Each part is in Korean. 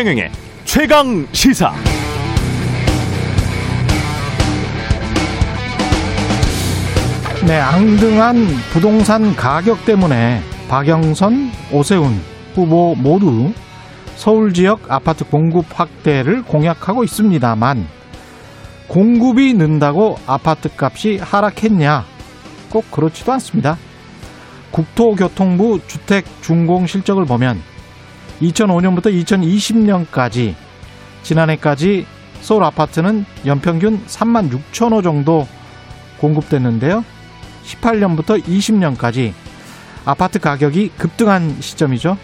최경영의 최강 시사. 네, 앙등한 부동산 가격 때문에 박영선, 오세훈 후보 모두 서울 지역 아파트 공급 확대를 공약하고 있습니다만 공급이 는다고 아파트 값이 하락했냐? 꼭 그렇지도 않습니다. 국토교통부 주택 준공 실적을 보면 2005년부터 2020년까지 지난해까지 서울 아파트는 연평균 3만 6천 호 정도 공급됐는데요. 18년부터 20년까지 아파트 가격이 급등한 시점이죠.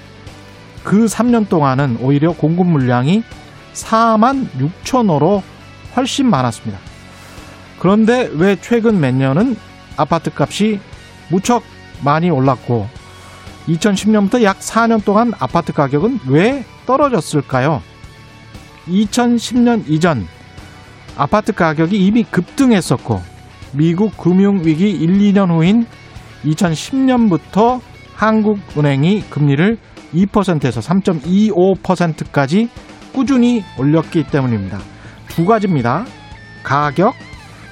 그 3년 동안은 오히려 공급 물량이 4만 6천 호로 훨씬 많았습니다. 그런데 왜 최근 몇 년은 아파트 값이 무척 많이 올랐고 2010년부터 약 4년 동안 아파트 가격은 왜 떨어졌을까요? 2010년 이전 아파트 가격이 이미 급등했었고 미국 금융위기 1, 2년 후인 2010년부터 한국은행이 금리를 2%에서 3.25%까지 꾸준히 올렸기 때문입니다. 두 가지입니다. 가격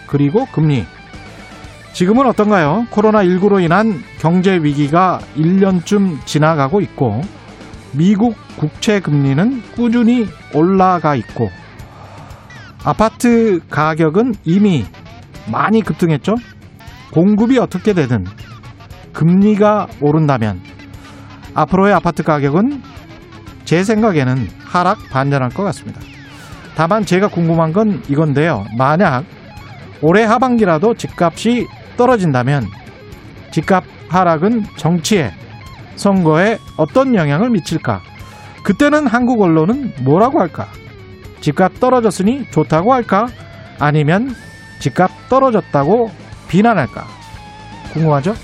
그리고 금리. 지금은 어떤가요? 코로나19로 인한 경제 위기가 1년쯤 지나가고 있고 미국 국채 금리는 꾸준히 올라가 있고 아파트 가격은 이미 많이 급등했죠. 공급이 어떻게 되든 금리가 오른다면 앞으로의 아파트 가격은 제 생각에는 하락 반전할 것 같습니다. 다만 제가 궁금한 건 이건데요. 만약 올해 하반기라도 집값이 떨어진다면 집값 하락은 정치에 선거에 어떤 영향을 미칠까? 그때는 한국 언론은 뭐라고 할까? 집값 떨어졌으니 좋다고 할까? 아니면 집값 떨어졌다고 비난할까? 궁금하죠?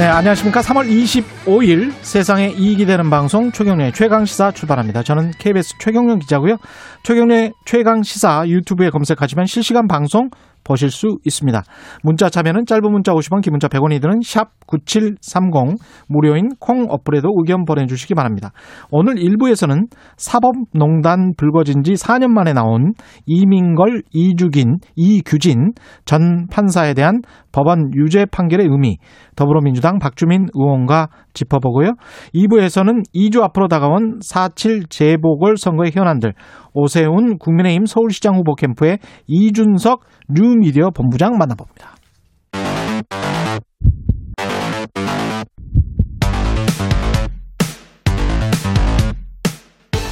네, 안녕하십니까. 3월 25일 세상에 이익이 되는 방송 최경련의 최강시사 출발합니다. 저는 KBS 최경련 기자고요. 최경련의 최강시사 유튜브에 검색하시면 실시간 방송 보실 수 있습니다. 문자 참여는 짧은 문자 50원, 긴 문자 100원이 드는 샵 9730 무료인 콩 어플에도 의견 보내주시기 바랍니다. 오늘 1부에서는 사법농단 불거진 지 4년 만에 나온 이민걸, 이주긴, 이규진 전 판사에 대한 법원 유죄 판결의 의미 더불어민주당 박주민 의원과 짚어보고요. 2부에서는 2주 앞으로 다가온 4.7 재보궐선거의 현안들 오세훈 국민의힘 서울시장 후보 캠프의 이준석 뉴미디어 본부장 만나봅니다.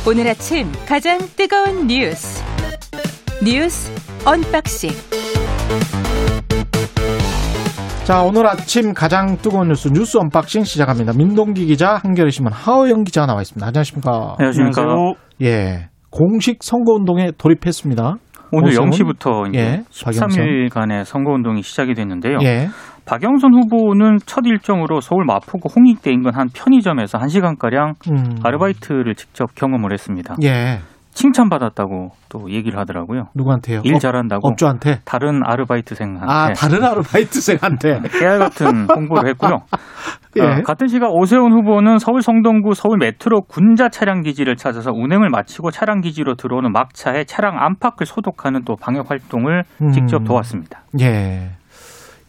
오늘 아침 가장 뜨거운 뉴스 뉴스 언박싱 자 오늘 아침 가장 뜨거운 뉴스 뉴스 unboxing 시작합니다. 민동기 기자 한겨레 신문 하어영 기자 나와 있습니다. 안녕하십니까? 안녕하십니까? 예 공식 선거 운동에 돌입했습니다. 오늘 오세훈? 0시부터 이제 예, 박영선. 13일간의 선거 운동이 시작이 됐는데요. 예. 박영선 후보는 첫 일정으로 서울 마포구 홍익대 인근 한 편의점에서 1시간가량 음. 아르바이트를 직접 경험을 했습니다. 예. 칭찬받았다고 또 얘기를 하더라고요. 누구한테요? 일 업- 잘한다고 업주한테. 다른 아르바이트생한테 아 다른 아르바이트생한테. 깨알 같은 홍보를 했고요. 예. 어, 같은 시각 오세훈 후보는 서울 성동구 서울 메트로 군자 차량 기지를 찾아서 운행을 마치고 차량 기지로 들어오는 막차에 차량 안팎을 소독하는 또 방역 활동을 음. 직접 도왔습니다. 예.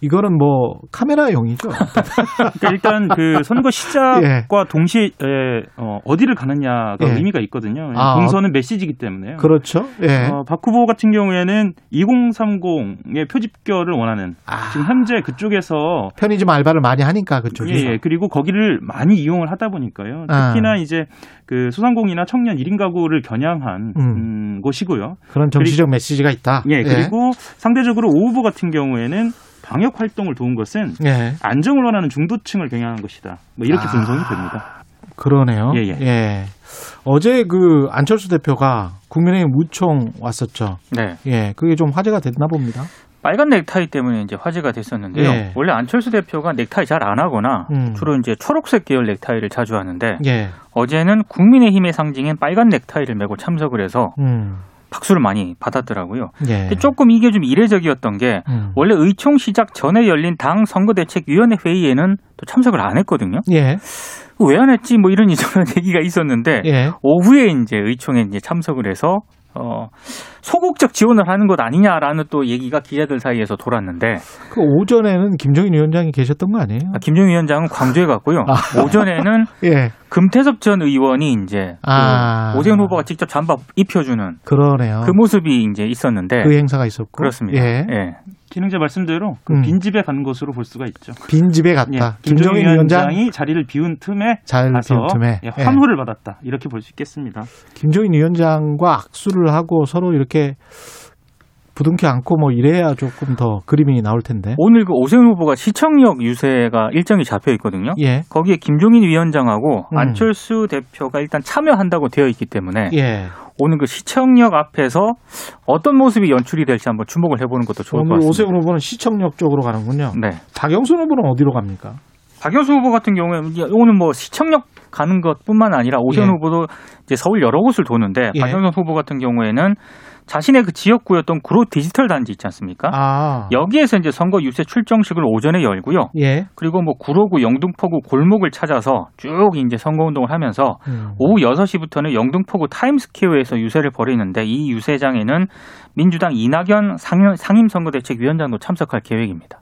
이거는 뭐 카메라용이죠. 그러니까 일단 그 선거 시작과 동시에 에, 어, 어디를 가느냐가 예. 의미가 있거든요. 아, 동선은 메시지이기 때문에요. 그렇죠. 예. 어, 박 후보 같은 경우에는 2030의 표집결을 원하는 아, 지금 현재 그쪽에서 편의점 알바를 많이 하니까 그쪽에서. 예, 예. 그리고 거기를 많이 이용을 하다 보니까요. 아. 특히나 이제 그 소상공인이나 청년 1인 가구를 겨냥한 음. 음, 곳이고요. 그런 정치적 메시지가 있다. 예, 그리고 상대적으로 오 후보 같은 경우에는 방역 활동을 도운 것은 예. 안정을 원하는 중도층을 겨냥한 것이다. 뭐 이렇게 아. 분석이 됩니다. 그러네요. 예, 예. 어제 그 안철수 대표가 국민의힘 무총 왔었죠. 네. 예, 그게 좀 화제가 됐나 봅니다. 빨간 넥타이 때문에 이제 화제가 됐었는데요. 예. 원래 안철수 대표가 넥타이 잘 안 하거나 음. 주로 이제 초록색 계열 넥타이를 자주 하는데 예, 어제는 국민의힘의 상징인 빨간 넥타이를 메고 참석을 해서 음, 박수를 많이 받았더라고요. 예. 근데 조금 이게 좀 이례적이었던 게 음. 원래 의총 시작 전에 열린 당 선거대책위원회 회의에는 또 참석을 안 했거든요. 예. 왜안 했지? 뭐 이런 이런 얘기가 있었는데 예. 오후에 이제 의총에 이제 참석을 해서 어 소극적 지원을 하는 것 아니냐라는 또 얘기가 기자들 사이에서 돌았는데 그 오전에는 김정인 위원장이 계셨던 거 아니에요? 아, 김정인 위원장은 광주에 갔고요. 아. 오전에는 예. 금태섭 전 의원이 이제 그 아. 오세훈 후보가 직접 잠바 입혀주는 그러네요. 그 모습이 이제 있었는데 그 행사가 있었고. 그렇습니다. 예. 예. 기능자 말씀대로 그 음. 빈집에 간 것으로 볼 수가 있죠. 빈집에 갔다. 예, 위원장 위원장이 자리를 비운 틈에 잘 가서 비운 틈에. 예, 예. 환호를 받았다 이렇게 볼 수 있겠습니다. 김정인 위원장과 악수를 하고 서로 이렇게 부둥켜 안고 뭐 이래야 조금 더 그림이 나올 텐데. 오늘 그 오세훈 후보가 시청역 유세가 일정이 잡혀 있거든요. 예. 거기에 김종인 위원장하고 음. 안철수 대표가 일단 참여한다고 되어 있기 때문에 예. 오늘 그 시청역 앞에서 어떤 모습이 연출이 될지 한번 주목을 해보는 것도 좋을 것 같습니다. 오세훈 후보는 시청역 쪽으로 가는군요. 네. 박영순 후보는 어디로 갑니까? 박영수 후보 같은 경우에 이제 오늘 뭐 시청역 가는 것뿐만 아니라 오세훈 예. 후보도 이제 서울 여러 곳을 도는데 예. 박영수 후보 같은 경우에는 자신의 그 지역구였던 구로 디지털 단지 있지 않습니까? 아. 여기에서 이제 선거 유세 출정식을 오전에 열고요. 예. 그리고 뭐 구로구 영등포구 골목을 찾아서 쭉 이제 선거 운동을 하면서 음. 오후 6시부터는 영등포구 타임스퀘어에서 유세를 벌이는데 이 유세장에는 민주당 이낙연 상임, 상임선거대책위원장도 참석할 계획입니다.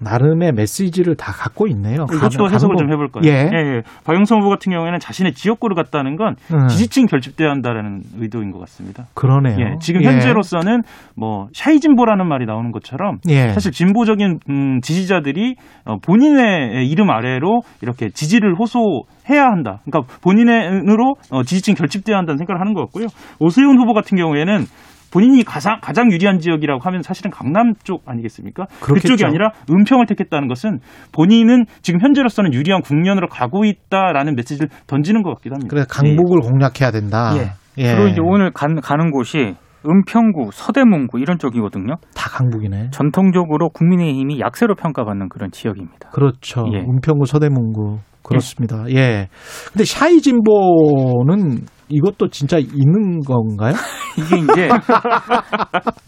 나름의 메시지를 다 갖고 있네요. 가- 해석을 좀 거- 해볼까요? 예. 예. 박영선 후보 같은 경우에는 자신의 지역구를 갔다는 건 음. 지지층 결집돼야 한다는 의도인 것 같습니다. 그러네요. 예, 지금 예. 현재로서는 뭐 샤이 진보라는 말이 나오는 것처럼 예. 사실 진보적인 음, 지지자들이 어, 본인의 이름 아래로 이렇게 지지를 호소해야 한다. 그러니까 본인으로 어, 지지층 결집돼야 한다는 생각을 하는 것 같고요. 오세훈 후보 같은 경우에는 본인이 가장, 가장 유리한 지역이라고 하면 사실은 강남 쪽 아니겠습니까? 그렇겠죠. 그쪽이 아니라 은평을 택했다는 것은 본인은 지금 현재로서는 유리한 국면으로 가고 있다라는 메시지를 던지는 것 같기도 합니다. 그래 강북을 공략해야 된다. 예. 예. 그리고 이제 오늘 간, 가는 곳이 은평구, 서대문구 이런 쪽이거든요. 다 강북이네. 전통적으로 국민의힘이 약세로 평가받는 그런 지역입니다. 그렇죠. 예. 은평구 서대문구 그렇습니다. 예. 근데 샤이 진보는 이것도 진짜 있는 건가요? 이게 이제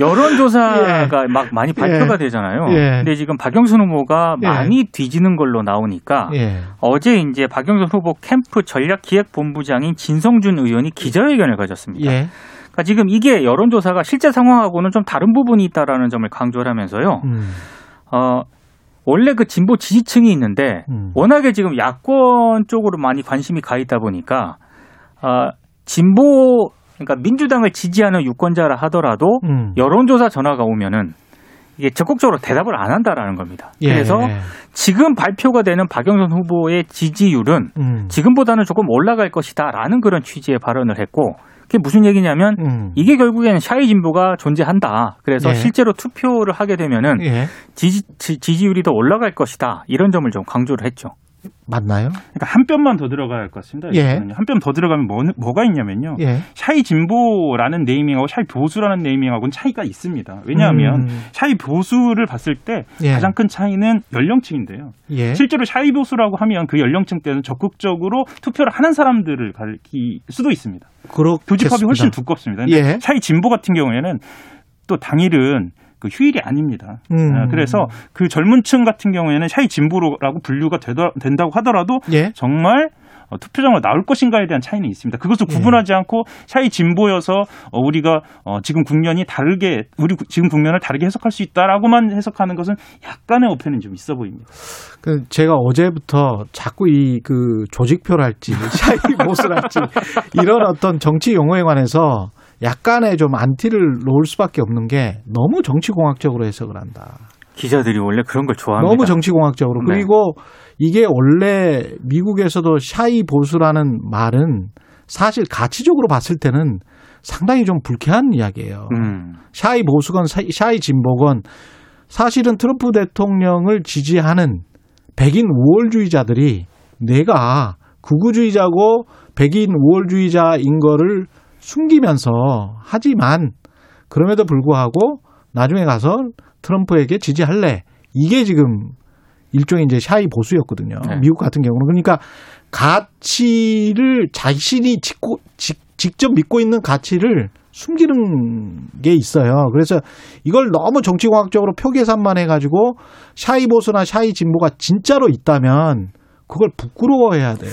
여론조사가 막 많이 발표가 예. 되잖아요. 예. 근데 지금 박영순 후보가 예. 많이 뒤지는 걸로 나오니까 예. 어제 이제 박영선 후보 캠프 전략기획본부장인 진성준 의원이 기자회견을 가졌습니다. 예. 그러니까 지금 이게 여론조사가 실제 상황하고는 좀 다른 부분이 있다라는 점을 강조를 하면서요. 음. 어, 원래 그 진보 지지층이 있는데 음. 워낙에 지금 야권 쪽으로 많이 관심이 가 있다 보니까 어, 진보 그러니까 민주당을 지지하는 유권자라 하더라도 음. 여론조사 전화가 오면은 이게 적극적으로 대답을 안 한다라는 겁니다. 예. 그래서 지금 발표가 되는 박영선 후보의 지지율은 음. 지금보다는 조금 올라갈 것이다라는 그런 취지의 발언을 했고 그게 무슨 얘기냐면 음. 이게 결국에는 샤이 진보가 존재한다. 그래서 예. 실제로 투표를 하게 되면은 예. 지지, 지, 지율이 더 올라갈 것이다. 이런 점을 좀 강조를 했죠. 맞나요? 그러니까 한 뼘만 더 들어가야 할 것 같습니다. 예. 한뼘 더 들어가면 뭐, 뭐가 있냐면요. 예. shy 진보라는 naming하고 shy 보수라는 naming하고는 차이가 있습니다. 왜냐하면 음. shy 보수를 봤을 때 예. 가장 큰 차이는 연령층인데요. 예. 실제로 shy 보수라고 하면 그 연령층 때는 적극적으로 투표를 하는 사람들을 가리킬 수도 있습니다. 그렇겠습니다. 교집합이 훨씬 두껍습니다. 근데 예. shy 진보 같은 경우에는 또 당일은 그 휴일이 아닙니다. 음. 아, 그래서 그 젊은 층 같은 경우에는 shy 진보라고 분류가 되더, 된다고 하더라도 예. 정말 어, 투표장으로 나올 것인가에 대한 차이는 있습니다. 그것을 예. 구분하지 않고 shy 진보여서 어, 우리가 어, 지금 국면이 다르게 우리 구- 지금 국면을 다르게 해석할 수 있다라고만 해석하는 것은 약간의 오판은 좀 있어 보입니다. 그 제가 어제부터 자꾸 이 그 조직표랄지 shy 보수랄지 이런 어떤 정치 용어에 관해서 약간의 좀 안티를 놓을 수밖에 없는 게 너무 정치공학적으로 해석을 한다. 기자들이 원래 그런 걸 좋아합니다. 너무 정치공학적으로. 네. 그리고 이게 원래 미국에서도 shy 보수라는 말은 사실 가치적으로 봤을 때는 상당히 좀 불쾌한 이야기예요. 음. shy 보수건 사- shy 진보건 사실은 트럼프 대통령을 지지하는 백인 우월주의자들이 내가 극우주의자고 백인 우월주의자인 거를 숨기면서 하지만 그럼에도 불구하고 나중에 가서 트럼프에게 지지할래. 이게 지금 일종의 이제 샤이 보수였거든요. 네. 미국 같은 경우는 그러니까 가치를 자신이 짓고 직, 직접 믿고 있는 가치를 숨기는 게 있어요. 그래서 이걸 너무 정치공학적으로 표계산만 해가지고 샤이 보수나 샤이 진보가 진짜로 있다면 그걸 부끄러워해야 돼요.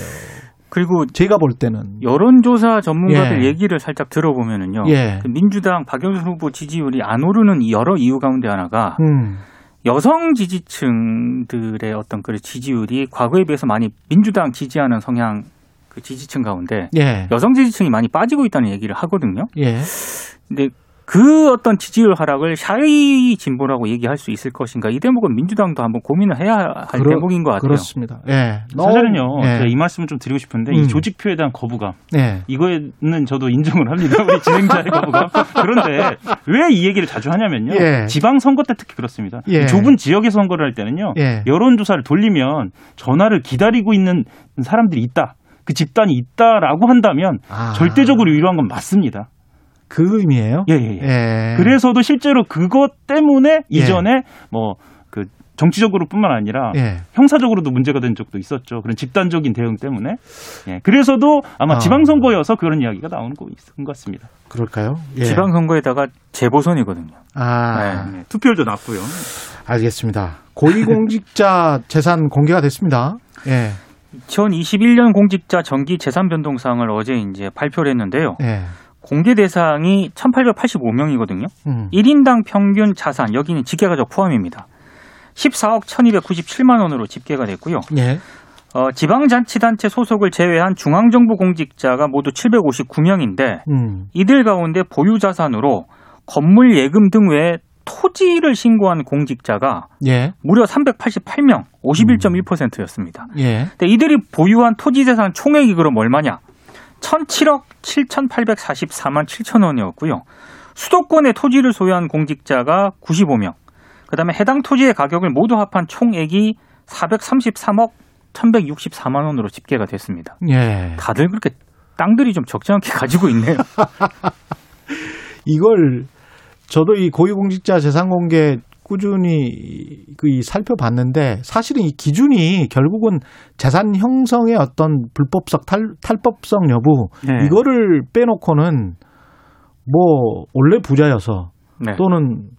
그리고 제가 볼 때는 여론조사 전문가들 예. 얘기를 살짝 들어보면은요. 예. 그 민주당 박영선 후보 지지율이 안 오르는 여러 이유 가운데 하나가 음, 여성 지지층들의 어떤 그 지지율이 과거에 비해서 많이 민주당 지지하는 성향 그 지지층 가운데 예, 여성 지지층이 많이 빠지고 있다는 얘기를 하거든요. 예, 근데 그 어떤 지지율 하락을 샤이 진보라고 얘기할 수 있을 것인가 이 대목은 민주당도 한번 고민을 해야 할 그렇- 대목인 것 같아요. 그렇습니다. 예, 사실은요, 예, 제가 이 말씀을 좀 드리고 싶은데 음. 이 조직표에 대한 거부감 예, 이거는 저도 인정을 합니다. 우리 진행자의 거부감. 그런데 왜 이 얘기를 자주 하냐면요. 예. 지방 선거 때 특히 그렇습니다. 예. 좁은 지역에서 선거를 할 때는요. 예. 여론 조사를 돌리면 전화를 기다리고 있는 사람들이 있다. 그 집단이 있다라고 한다면 아. 절대적으로 유효한 건 맞습니다. 그 의미예요. 예, 예, 예. 예. 그래서도 실제로 그것 때문에 이전에 뭐그 정치적으로뿐만 아니라 예. 형사적으로도 문제가 된 적도 있었죠. 그런 집단적인 대응 때문에. 예. 그래서도 아마 아. 지방선거여서 그런 이야기가 나오는 것 같습니다. 그럴까요? 예. 지방선거에다가 재보선이거든요. 아, 네. 투표율도 낮고요. 알겠습니다. 고위공직자 재산 공개가 됐습니다. 예, 2021년 공직자 정기 재산 변동 사항을 어제 이제 발표를 했는데요. 예, 공개 대상이 1,885명이거든요. 음, 1인당 평균 자산 여기는 집계가족 포함입니다. 14억 1,297만 원으로 집계가 됐고요. 예, 어, 지방자치단체 소속을 제외한 중앙정부 공직자가 모두 759명인데 음, 이들 가운데 보유 자산으로 건물 예금 등 외에 토지를 신고한 공직자가 예, 무려 388명, 51.1%였습니다. 예, 근데 이들이 보유한 토지 재산 총액이 그럼 얼마냐? 1,007억 7,844만 7천 원이었고요. 수도권에 토지를 소유한 공직자가 95명. 그다음에 해당 토지의 가격을 모두 합한 총액이 433억 1,164만 원으로 집계가 됐습니다. 예. 다들 그렇게 땅들이 좀 적지 않게 가지고 있네요. 이걸 저도 이 고위공직자 재산 공개 꾸준히 그이 살펴봤는데 사실은 이 기준이 결국은 재산 형성의 어떤 불법성 탈, 탈법성 여부 네. 이거를 빼놓고는 뭐 원래 부자여서 네. 또는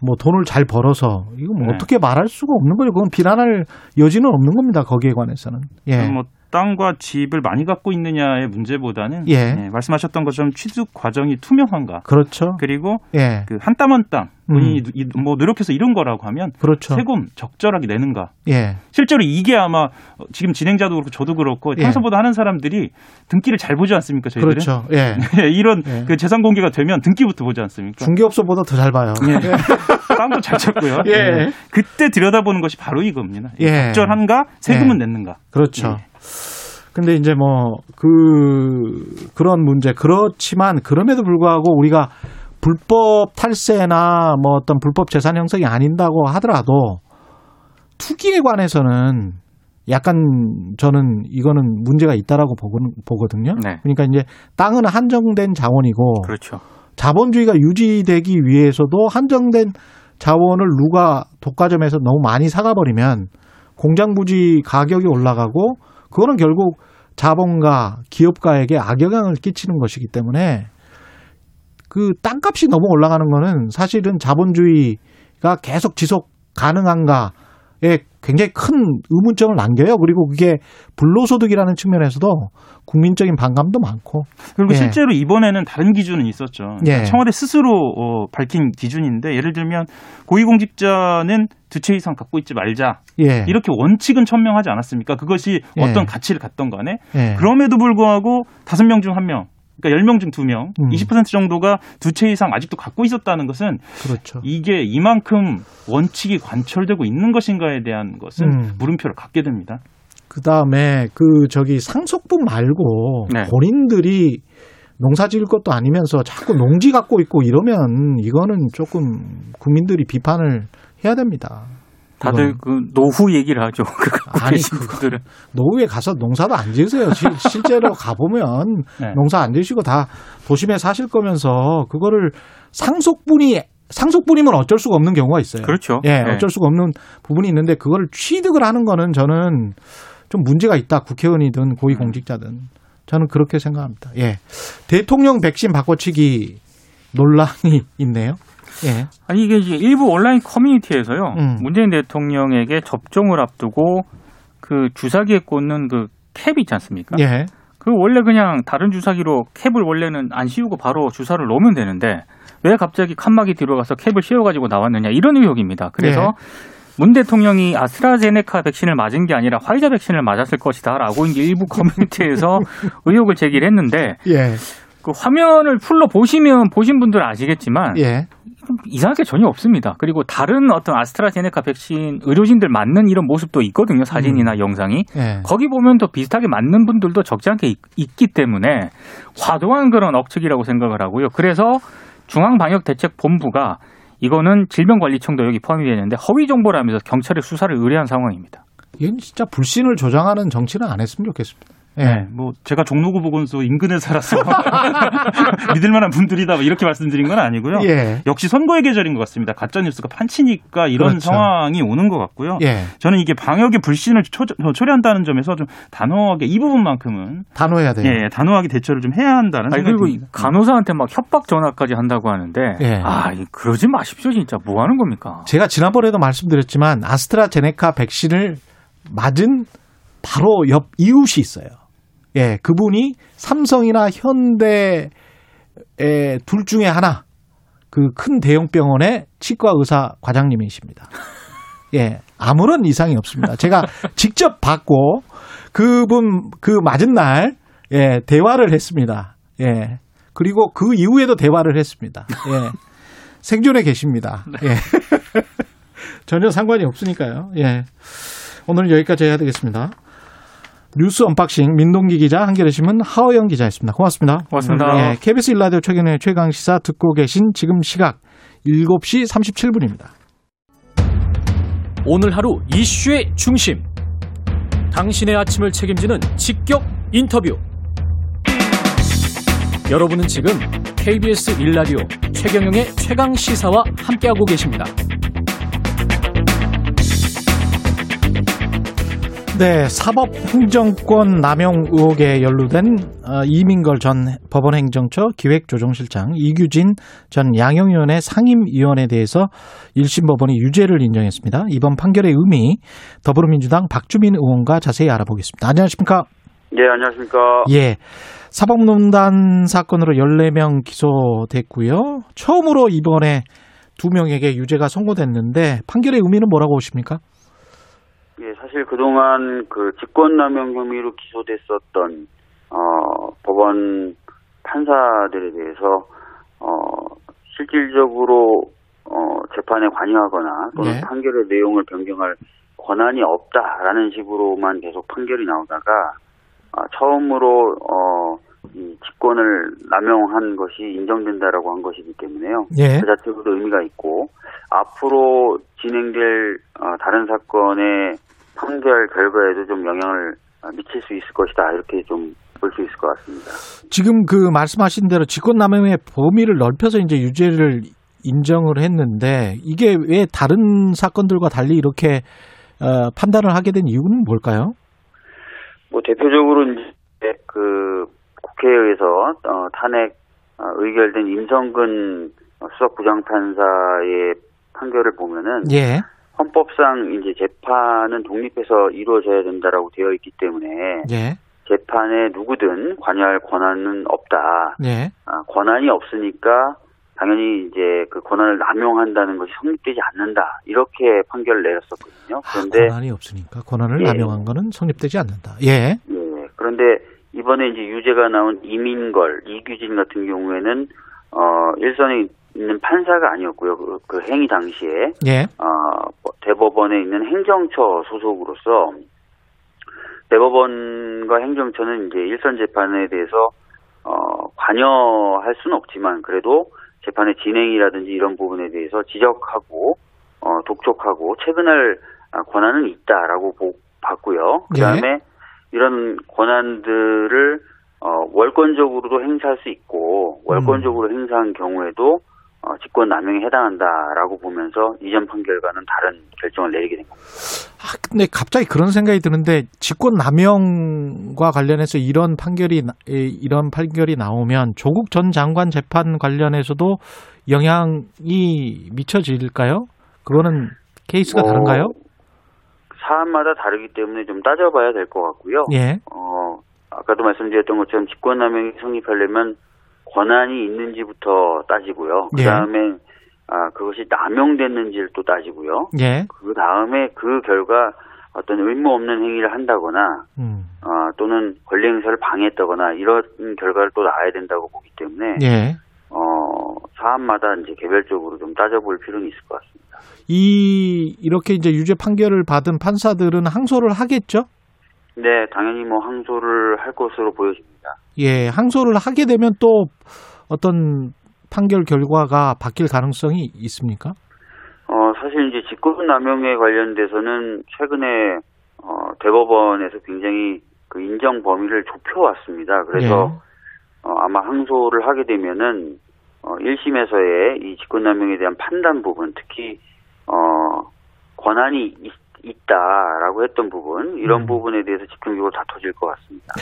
뭐 돈을 잘 벌어서 이거 뭐 네. 어떻게 말할 수가 없는 거죠. 그건 비난할 여지는 없는 겁니다. 거기에 관해서는. 예. 뭐 땅과 집을 많이 갖고 있느냐의 문제보다는 예. 예, 말씀하셨던 것처럼 취득 과정이 투명한가 그렇죠. 그리고 예. 그한땀 한 땀 본인이 음. 이- 뭐 노력해서 이룬 거라고 하면 그렇죠. 세금 적절하게 내는가 예. 실제로 이게 아마 어, 지금 진행자도 그렇고 저도 그렇고 예. 평소보다 하는 사람들이 등기를 잘 보지 않습니까 저희들은 그렇죠. 예. 이런 예. 그 재산 공개가 되면 등기부터 보지 않습니까 중개업소보다 더 잘 봐요. 예. 땅도 잘 찾고요 예. 예. 그때 들여다보는 것이 바로 이겁니다 예. 적절한가 세금은 예. 냈는가 그렇죠. 예. 근데 이제 뭐 그 그런 문제 그렇지만 그럼에도 불구하고 우리가 불법 탈세나 뭐 어떤 불법 재산 형성이 아닌다고 하더라도 투기에 관해서는 약간 저는 이거는 문제가 있다라고 보거든- 보거든요. 네. 그러니까 이제 땅은 한정된 자원이고 그렇죠. 자본주의가 유지되기 위해서도 한정된 자원을 누가 독과점에서 너무 많이 사가 버리면 공장 부지 가격이 올라가고 그거는 결국 자본가 기업가에게 악영향을 끼치는 것이기 때문에 그 땅값이 너무 올라가는 거는 사실은 자본주의가 계속 지속 가능한가에 굉장히 큰 의문점을 남겨요. 그리고 그게 불로소득이라는 측면에서도 국민적인 반감도 많고. 그리고 예. 실제로 이번에는 다른 기준은 있었죠. 예. 청와대 스스로 어, 밝힌 기준인데 예를 들면 고위공직자는 두 채 이상 갖고 있지 말자 예. 이렇게 원칙은 천명하지 않았습니까? 그것이 예. 어떤 가치를 갖던 간에 예. 그럼에도 불구하고 다섯 명 중 한 명, 그러니까 10명 중 2명, 음. 20% 정도가 두 채 이상 아직도 갖고 있었다는 것은 그렇죠. 이게 이만큼 원칙이 관철되고 있는 것인가에 대한 것은 음. 물음표를 갖게 됩니다. 그 다음에 그 저기 상속분 말고 네. 본인들이 농사 지을 것도 아니면서 자꾸 농지 갖고 있고 이러면 이거는 조금 국민들이 비판을 해야 됩니다. 다들. 그 노후 얘기를 하죠. 그 아니, 분들은. 노후에 가서 농사도 안 지으세요. 실- 실제로 가보면 네. 농사 안 지으시고 다 도심에 사실 거면서 그거를 상속분이 상속분이면 어쩔 수가 없는 경우가 있어요. 그렇죠. 예, 네. 어쩔 수가 없는 부분이 있는데 그걸 취득을 하는 거는 저는 좀 문제가 있다. 국회의원이든 음. 고위공직자든 저는 그렇게 생각합니다. 예. 대통령 백신 바꿔치기 논란이 있네요. 예. 아니 이게 일부 온라인 커뮤니티에서요. 음. 문재인 대통령에게 접종을 앞두고 그 주사기에 꽂는 그 캡 있지 않습니까? 예. 그 원래 그냥 다른 주사기로 캡을 원래는 안 씌우고 바로 주사를 놓으면 되는데 왜 갑자기 칸막이 뒤로 가서 캡을 씌워가지고 나왔느냐 이런 의혹입니다. 그래서 네. 문 대통령이 아스트라제네카 백신을 맞은 게 아니라 화이자 백신을 맞았을 것이다라고 일부 커뮤니티에서 의혹을 제기를 했는데 예. 그 화면을 풀로 보시면 보신 분들은 아시겠지만 예. 이상할 게 전혀 없습니다. 그리고 다른 어떤 아스트라제네카 백신 의료진들 맞는 이런 모습도 있거든요. 사진이나 영상이. 예. 거기 보면 더 비슷하게 맞는 분들도 적지 않게 있, 있기 때문에 과도한 그런 억측이라고 생각을 하고요. 그래서 중앙방역대책본부가 이거는 질병관리청도 여기 포함이 되는데 허위 정보라면서 경찰에 수사를 의뢰한 상황입니다. 이건 진짜 불신을 조장하는 정치는 안 했으면 좋겠습니다. 예. 네, 뭐 제가 종로구 보건소 인근에 살아서 믿을 만한 분들이다 뭐 이렇게 말씀드린 건 아니고요. 예. 역시 선거의 계절인 것 같습니다. 가짜 뉴스가 판치니까 이런 그렇죠. 상황이 오는 것 같고요. 예. 저는 이게 방역의 불신을 초, 초래한다는 점에서 좀 단호하게 이 부분만큼은 단호해야 돼요. 예, 단호하게 대처를 좀 해야 한다는 아니 생각이 그리고 듭니다. 간호사한테 막 협박 전화까지 한다고 하는데 예. 아 이- 그러지 마십시오 진짜 뭐 하는 겁니까? 제가 지난번에도 말씀드렸지만 아스트라제네카 백신을 맞은 바로 옆 이웃이 있어요. 예, 그분이 삼성이나 현대의 둘 중에 하나 그 큰 대형 병원의 치과 의사 과장님이십니다. 예, 아무런 이상이 없습니다. 제가 직접 받고 그분 그 맞은 날 예, 대화를 했습니다. 예. 그리고 그 이후에도 대화를 했습니다. 예. 생존해 계십니다. 예. 전혀 상관이 없으니까요. 예. 오늘은 여기까지 해야 되겠습니다. 뉴스 unboxing 민동기 기자 한겨레 신문 하어영 기자였습니다. 고맙습니다. 고맙습니다. 예, KBS 일라디오 최경영의 최강 시사 듣고 계신 지금 시각 7시 37분입니다. 오늘 하루 이슈의 중심. 당신의 아침을 책임지는 직격 인터뷰. 여러분은 지금 KBS 일라디오 최경영의 최강 시사와 함께하고 계십니다. 네, 사법행정권 남용 의혹에 연루된 어, 이민걸 전 법원행정처 기획조정실장 이규진 전 양형위원회 상임위원에 대해서 1심 법원이 유죄를 인정했습니다. 이번 판결의 의미 더불어민주당 박주민 의원과 자세히 알아보겠습니다. 안녕하십니까? 예, 안녕하십니까. 예. 사법농단 사건으로 14명 기소됐고요. 처음으로 이번에 두 명에게 유죄가 선고됐는데 판결의 의미는 뭐라고 보십니까? 예, 사실 그동안 그 직권남용 혐의로 기소됐었던, 어, 법원 판사들에 대해서, 어, 실질적으로, 어, 재판에 관여하거나 또는 네. 판결의 내용을 변경할 권한이 없다라는 식으로만 계속 판결이 나오다가, 아, 처음으로, 어, 이 직권을 남용한 것이 인정된다라고 한 것이기 때문에요. 예. 그 자체로도 의미가 있고 앞으로 진행될 어, 다른 사건의 판결 결과에도 좀 영향을 어, 미칠 수 있을 것이다 이렇게 좀 볼 수 있을 것 같습니다. 지금 그 말씀하신 대로 직권남용의 범위를 넓혀서 이제 유죄를 인정을 했는데 이게 왜 다른 사건들과 달리 이렇게 어, 판단을 하게 된 이유는 뭘까요? 뭐 대표적으로 이제 그 국회에서 어, 탄핵 어, 의결된 임성근 수석부장판사의 판결을 보면은 예. 헌법상 이제 재판은 독립해서 이루어져야 된다라고 되어 있기 때문에 예. 재판에 누구든 관여할 권한은 없다. 예. 아, 권한이 없으니까 당연히 이제 그 권한을 남용한다는 것이 성립되지 않는다 이렇게 판결을 내렸었거든요. 아, 그런데 권한이 없으니까 권한을 예. 남용한 거는 성립되지 않는다. 예. 예, 그런데 이번에 이제 유죄가 나온 이민걸, 이규진 같은 경우에는 어 일선에 있는 판사가 아니었고요. 그, 그 행위 당시에 예. 어, 대법원에 있는 행정처 소속으로서 대법원과 행정처는 이제 일선 재판에 대해서 어, 관여할 수는 없지만 그래도 재판의 진행이라든지 이런 부분에 대해서 지적하고 어, 독촉하고 체근할 아, 권한은 있다라고 보, 봤고요. 예. 그다음에 이런 권한들을 어, 월권적으로도 행사할 수 있고 월권적으로 행사한 경우에도 어, 직권 남용에 해당한다라고 보면서 이전 판결과는 다른 결정을 내리게 된 겁니다. 아, 근데 갑자기 그런 생각이 드는데 직권 남용과 관련해서 이런 판결이 이런 판결이 나오면 조국 전 장관 재판 관련해서도 영향이 미쳐질까요? 그거는 케이스가 뭐, 다른가요? 사안마다 다르기 때문에 좀 따져봐야 될 것 같고요. 예. 어, 아까도 말씀드렸던 것처럼 직권남용이 성립하려면 권한이 있는지부터 따지고요. 그 예. 다음에 아, 그것이 남용됐는지를 또 따지고요. 예. 그 다음에 그 결과 어떤 의무 없는 행위를 한다거나 음. 어, 또는 권리 행사를 방해했다거나 이런 결과를 또 나와야 된다고 보기 때문에 예. 어, 사안마다 이제 개별적으로 좀 따져볼 필요는 있을 것 같습니다. 이 이렇게 이제 유죄 판결을 받은 판사들은 항소를 하겠죠? 네, 당연히 뭐 항소를 할 것으로 보여집니다. 예, 항소를 하게 되면 또 어떤 판결 결과가 바뀔 가능성이 있습니까? 어, 사실 이제 직권 남용에 관련돼서는 최근에 어, 대법원에서 굉장히 그 인정 범위를 좁혀왔습니다. 그래서 어, 아마 항소를 하게 되면은 어, 1심에서의 이 직권남용에 대한 판단 부분, 특히 어, 권한이 있, 있다라고 했던 부분, 이런 음. 부분에 대해서 집중적으로 다퉈질 것 같습니다.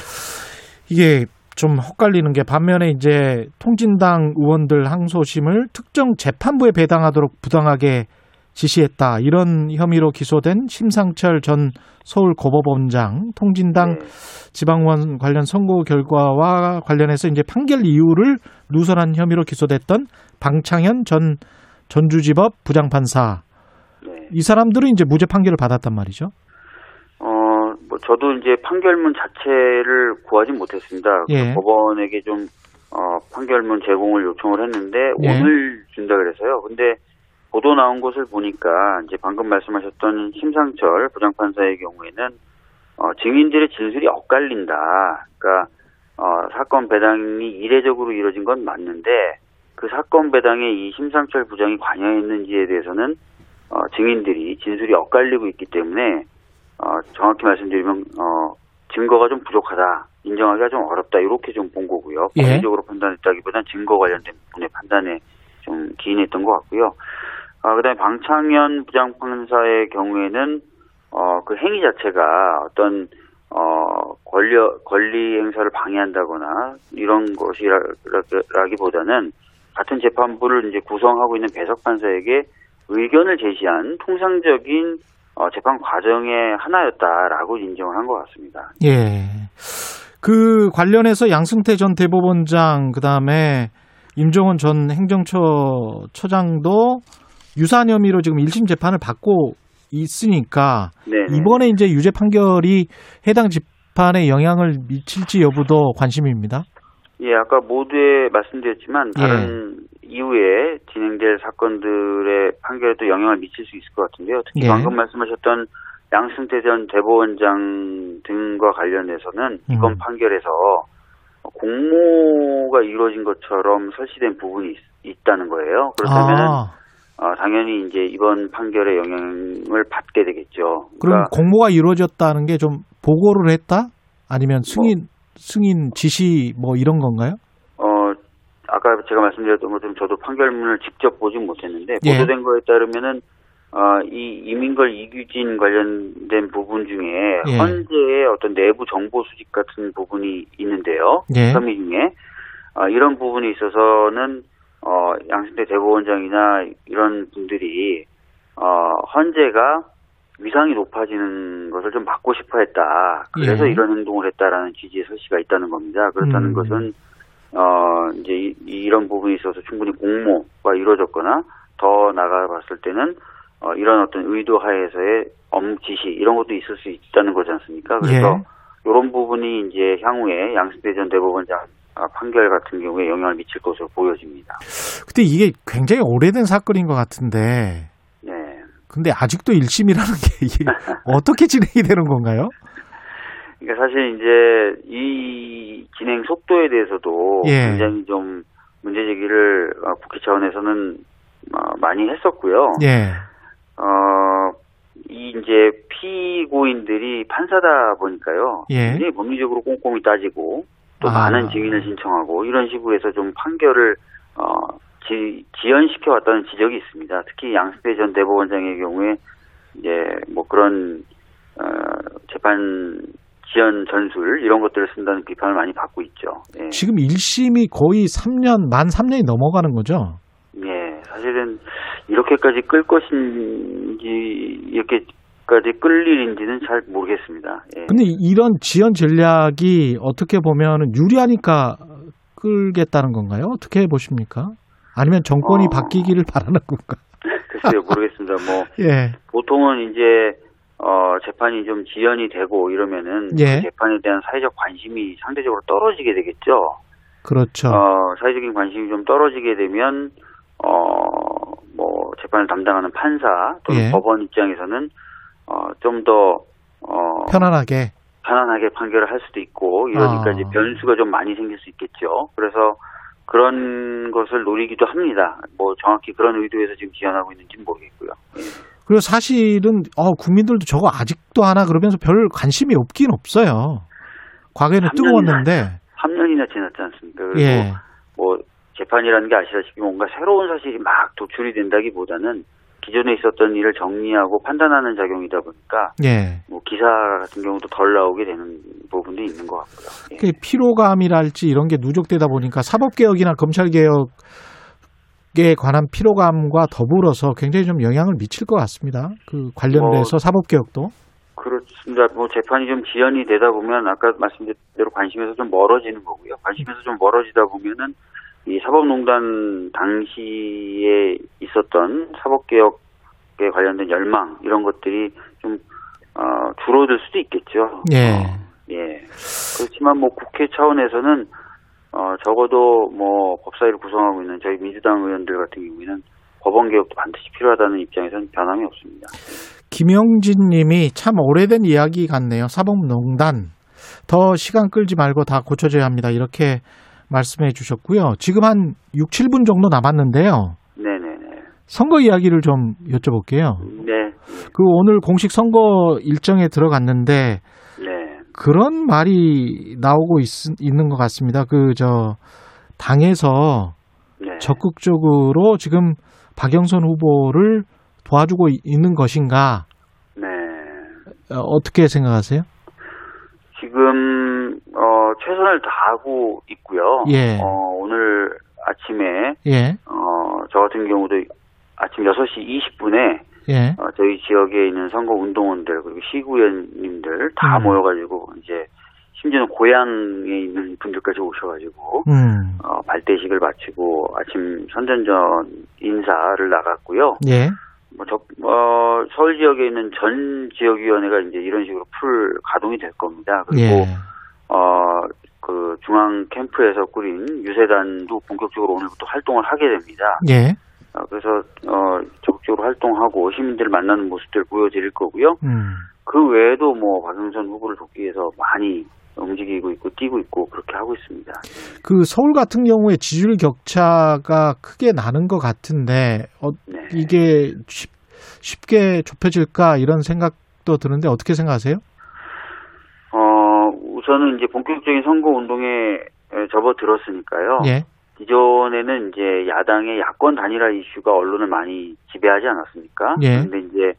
이게 좀 헛갈리는 게 반면에 이제 통진당 의원들 항소심을 특정 재판부에 배당하도록 부당하게 지시했다 이런 혐의로 기소된 심상철 전 서울고법원장 통진당 네. 지방원 관련 선고 결과와 관련해서 이제 판결 이유를 누설한 혐의로 기소됐던 방창현 전 전주지법 부장판사 네. 이 사람들은 이제 무죄 판결을 받았단 말이죠. 어, 뭐 저도 이제 판결문 자체를 구하지 못했습니다. 그 예. 법원에게 좀 어, 판결문 제공을 요청을 했는데 예. 오늘 준다 그래서요. 근데 보도 나온 것을 보니까 이제 방금 말씀하셨던 심상철 부장판사의 경우에는 어, 증인들의 진술이 엇갈린다. 그러니까 어, 사건 배당이 이례적으로 이루어진 건 맞는데 그 사건 배당에 이 심상철 부장이 관여했는지에 대해서는 어, 증인들이 진술이 엇갈리고 있기 때문에 어, 정확히 말씀드리면 어, 증거가 좀 부족하다, 인정하기가 좀 어렵다 이렇게 좀 본 거고요. 예. 법리적으로 판단했다기보다는 증거 관련된 부분의 판단에 좀 기인했던 것 같고요. 아, 그다음에 방창현 부장판사의 경우에는 어, 그 행위 자체가 어떤 어, 권리 권리 행사를 방해한다거나 이런 것이라기보다는 같은 재판부를 이제 구성하고 있는 배석 판사에게 의견을 제시한 통상적인 어, 재판 과정의 하나였다라고 인정을 한 것 같습니다. 예. 그 관련해서 양승태 전 대법원장 그다음에 임종원 전 행정처 처장도 유사한 혐의로 지금 1심 재판을 받고 있으니까 네. 이번에 이제 유죄 판결이 해당 재판에 영향을 미칠지 여부도 관심입니다. 예, 아까 모두에 말씀드렸지만 다른 이후에 진행될 사건들의 판결에도 영향을 미칠 수 있을 것 같은데요. 특히 예. 방금 말씀하셨던 양승태 전 대법원장 등과 관련해서는 이번 음. 판결에서 공모가 이루어진 것처럼 설치된 부분이 있, 다는 거예요. 그렇다면 아, 어, 당연히 이제 이번 판결의 영향을 받게 되겠죠. 그럼 그러니까 공모가 이루어졌다는 게 좀 보고를 했다? 아니면 승인 뭐. 승인 지시 뭐 이런 건가요? 어, 아까 제가 말씀드렸던 것처럼 저도 판결문을 직접 보진 못했는데 예. 보도된 거에 따르면은 어, 이 이민걸 이규진 관련된 부분 중에 예. 헌재의 어떤 내부 정보 수집 같은 부분이 있는데요. 예. 혐의 중에 어, 이런 부분에 있어서는 어, 양승태 대법원장이나 이런 분들이 어, 헌재가 위상이 높아지는 것을 좀 막고 싶어 했다. 그래서 예. 이런 행동을 했다라는 취지의 설시가 있다는 겁니다. 그렇다는 음. 것은 어 이제 이, 이런 부분에 있어서 충분히 공모가 이루어졌거나 더 나가 봤을 때는 어 이런 어떤 의도 하에서의 업무 지시 이런 것도 있을 수 있다는 거지 않습니까? 그래서 예. 이런 부분이 이제 향후에 양승태 전 대법원장 아, 판결 같은 경우에 영향을 미칠 것으로 보여집니다. 근데 이게 굉장히 오래된 사건인 것 같은데 네. 근데 아직도 1심이라는 게 이게 어떻게 진행이 되는 건가요? 그러니까 사실 이제 이 진행 속도에 대해서도 예. 굉장히 좀 문제 제기를 어, 국회 차원에서는 어, 많이 했었고요. 예. 어, 이 이제 피고인들이 판사다 보니까요. 예. 굉장히 법리적으로 꼼꼼히 따지고 또 아. 많은 증인을 신청하고 이런 식으로 해서 좀 판결을 어, 지, 지연시켜 왔다는 지적이 있습니다. 특히 양승태 전 대법원장의 경우에 이제 뭐 그런 어, 재판 지연 전술 이런 것들을 쓴다는 비판을 많이 받고 있죠. 예. 지금 1심이 거의 3년, 만 3년이 넘어가는 거죠? 예, 사실은 이렇게까지 끌 것인지 이렇게까지 끌 일인지는 잘 모르겠습니다. 예. 근데 이런 지연 전략이 어떻게 보면 유리하니까 끌겠다는 건가요? 어떻게 보십니까? 아니면 정권이 어. 바뀌기를 바라는 건가? 글쎄요, 모르겠습니다. 뭐 예, 보통은 이제 어 재판이 좀 지연이 되고 이러면은 예. 그 재판에 대한 사회적 관심이 상대적으로 떨어지게 되겠죠. 그렇죠. 어 사회적인 관심이 좀 떨어지게 되면 어 뭐 재판을 담당하는 판사 또는 예. 법원 입장에서는 어 좀더 어 편안하게. 편안하게 판결을 할 수도 있고 이러니까 아. 이제 변수가 좀 많이 생길 수 있겠죠. 그래서 그런 것을 노리기도 합니다. 뭐 정확히 그런 의도에서 지금 지원하고 있는지는 모르겠고요. 그리고 사실은 어, 국민들도 저거 아직도 하나 그러면서 별 관심이 없긴 없어요. 과거에는 삼 뜨거웠는데. 3년이나 지났지 않습니까? 그리고 예. 뭐 재판이라는 게 아시다시피 뭔가 새로운 사실이 막 도출이 된다기보다는 기존에 있었던 일을 정리하고 판단하는 작용이다 보니까 예. 뭐 기사 같은 경우도 덜 나오게 되는 부분도 있는 것 같고요. 예. 그 피로감이랄지 이런 게 누적되다 보니까 사법 개혁이나 검찰 개혁에 관한 피로감과 더불어서 굉장히 좀 영향을 미칠 것 같습니다. 그 관련돼서 뭐, 사법 개혁도. 그렇습니다. 뭐 재판이 좀 지연이 되다 보면 아까 말씀드린 대로 관심에서 좀 멀어지는 거고요. 관심에서 좀 멀어지다 보면은 이 사법농단 당시에 있었던 사법개혁에 관련된 열망 이런 것들이 좀 어, 줄어들 수도 있겠죠. 예. 어, 예. 그렇지만 뭐 국회 차원에서는 어, 적어도 뭐 법사위를 구성하고 있는 저희 민주당 의원들 같은 경우에는 법원 개혁도 반드시 필요하다는 입장에서는 변함이 없습니다. 김영진 님이 참 오래된 이야기 같네요. 사법농단. 더 시간 끌지 말고 다 고쳐져야 합니다. 이렇게 말씀해 주셨고요. 지금 한 6, 7분 정도 남았는데요. 네네네. 선거 이야기를 좀 여쭤볼게요. 네. 그 오늘 공식 선거 일정에 들어갔는데 네. 그런 말이 나오고 있, 있는 것 같습니다. 그 저 당에서 네. 적극적으로 지금 박영선 후보를 도와주고 이- 있는 것인가 네. 어, 어떻게 생각하세요? 지금 어 최선을 다하고 있고요. 예. 어 오늘 아침에 예, 어 저 같은 경우도 아침 6시 20분에 예, 어, 저희 지역에 있는 선거 운동원들 그리고 시구위원님들 다 음. 모여가지고 이제 심지어는 고향에 있는 분들까지 오셔가지고 음, 어, 발대식을 마치고 아침 선전전 인사를 나갔고요. 예, 뭐, 저, 어, 서울 지역에 있는 전 지역위원회가 이제 이런 식으로 풀 가동이 될 겁니다. 그리고, 예, 어, 그 중앙 캠프에서 꾸린 유세단도 본격적으로 오늘부터 활동을 하게 됩니다. 예, 어, 그래서, 어, 적극적으로 활동하고 시민들을 만나는 모습들 보여드릴 거고요. 음, 그 외에도 뭐, 박영선 후보를 돕기 위해서 많이 움직이고 있고, 뛰고 있고, 그렇게 하고 있습니다. 그 서울 같은 경우에 지지율 격차가 크게 나는 것 같은데 어, 네. 이게 쉽, 쉽게 좁혀질까 이런 생각도 드는데 어떻게 생각하세요? 어, 우선은 이제 본격적인 선거 운동에 에, 접어들었으니까요. 예, 기존에는 이제 야당의 야권 단일화 이슈가 언론을 많이 지배하지 않았습니까? 예. 그런데 이제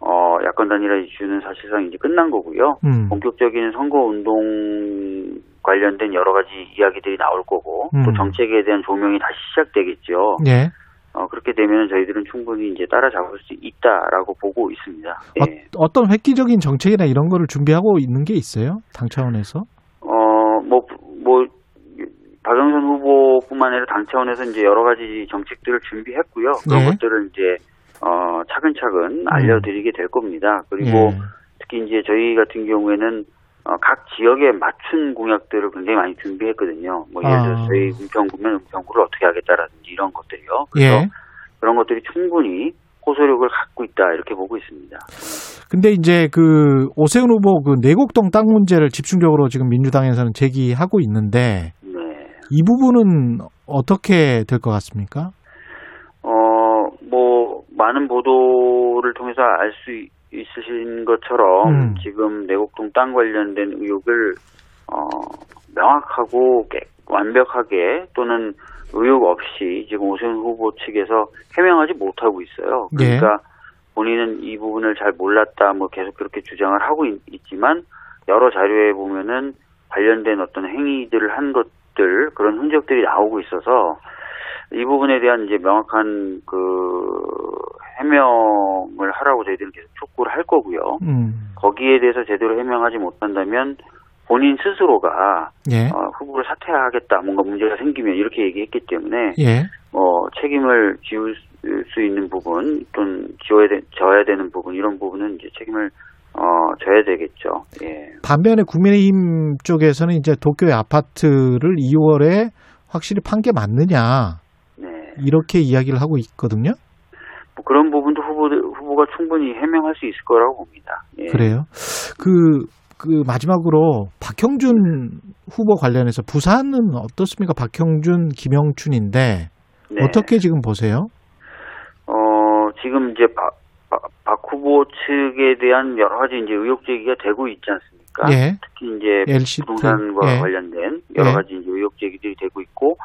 어 야권 단일화 이슈는 사실상 이제 끝난 거고요. 음, 본격적인 선거 운동 관련된 여러 가지 이야기들이 나올 거고 음. 또 정책에 대한 조명이 다시 시작되겠죠. 예. 어 그렇게 되면 저희들은 충분히 이제 따라잡을 수 있다라고 보고 있습니다. 예. 어, 어떤 획기적인 정책이나 이런 거를 준비하고 있는 게 있어요? 당 차원에서? 어 뭐 뭐 박영선 후보뿐만 아니라 당 차원에서 이제 여러 가지 정책들을 준비했고요. 그런 네. 것들을 이제 어 차근차근 알려드리게 될 겁니다. 그리고 예. 특히 이제 저희 같은 경우에는 어, 각 지역에 맞춘 공약들을 굉장히 많이 준비했거든요. 뭐 예를 들어 아. 서 저희 은평구면 은평구를 어떻게 하겠다라든지 이런 것들이요. 그래서 예. 그런 것들이 충분히 호소력을 갖고 있다 이렇게 보고 있습니다. 근데 이제 그 오세훈 후보 그 내곡동 땅 문제를 집중적으로 지금 민주당에서는 제기하고 있는데 네. 이 부분은 어떻게 될 것 같습니까? 어, 뭐, 많은 보도를 통해서 알 수 있으신 것처럼 음. 지금 내곡동 땅 관련된 의혹을, 어, 명확하고 깨- 완벽하게 또는 의혹 없이 지금 오세훈 후보 측에서 해명하지 못하고 있어요. 예. 그러니까 본인은 이 부분을 잘 몰랐다 뭐 계속 그렇게 주장을 하고 있, 지만 여러 자료에 보면은 관련된 어떤 행위들을 한 것들 그런 흔적들이 나오고 있어서 이 부분에 대한 이제 명확한 그 해명을 하라고 저희들은 계속 촉구를 할 거고요. 음. 거기에 대해서 제대로 해명하지 못한다면 본인 스스로가 예. 어, 후보를 사퇴하겠다 뭔가 문제가 생기면 이렇게 얘기했기 때문에 예. 뭐 책임을 지울 수 있는 부분 또는 지어야 되, 져야 되는 부분 이런 부분은 이제 책임을 어 져야 되겠죠. 예. 반면에 국민의힘 쪽에서는 이제 도쿄의 아파트를 2월에 확실히 판 게 맞느냐 네. 이렇게 이야기를 하고 있거든요. 뭐 그런 부분도 후보 후보가 충분히 해명할 수 있을 거라고 봅니다. 예. 그래요. 그, 그 마지막으로 박형준 후보 관련해서 부산은 어떻습니까? 박형준, 김영춘인데 네. 어떻게 지금 보세요? 어 지금 이제 박, 박, 박 후보 측에 대한 여러 가지 이제 의혹 제기가 되고 있지 않습니까? 예. 특히 이제 LCT. 부동산과 예. 관련된 여러 예. 가지 이제 의혹 제기들이 되고 있고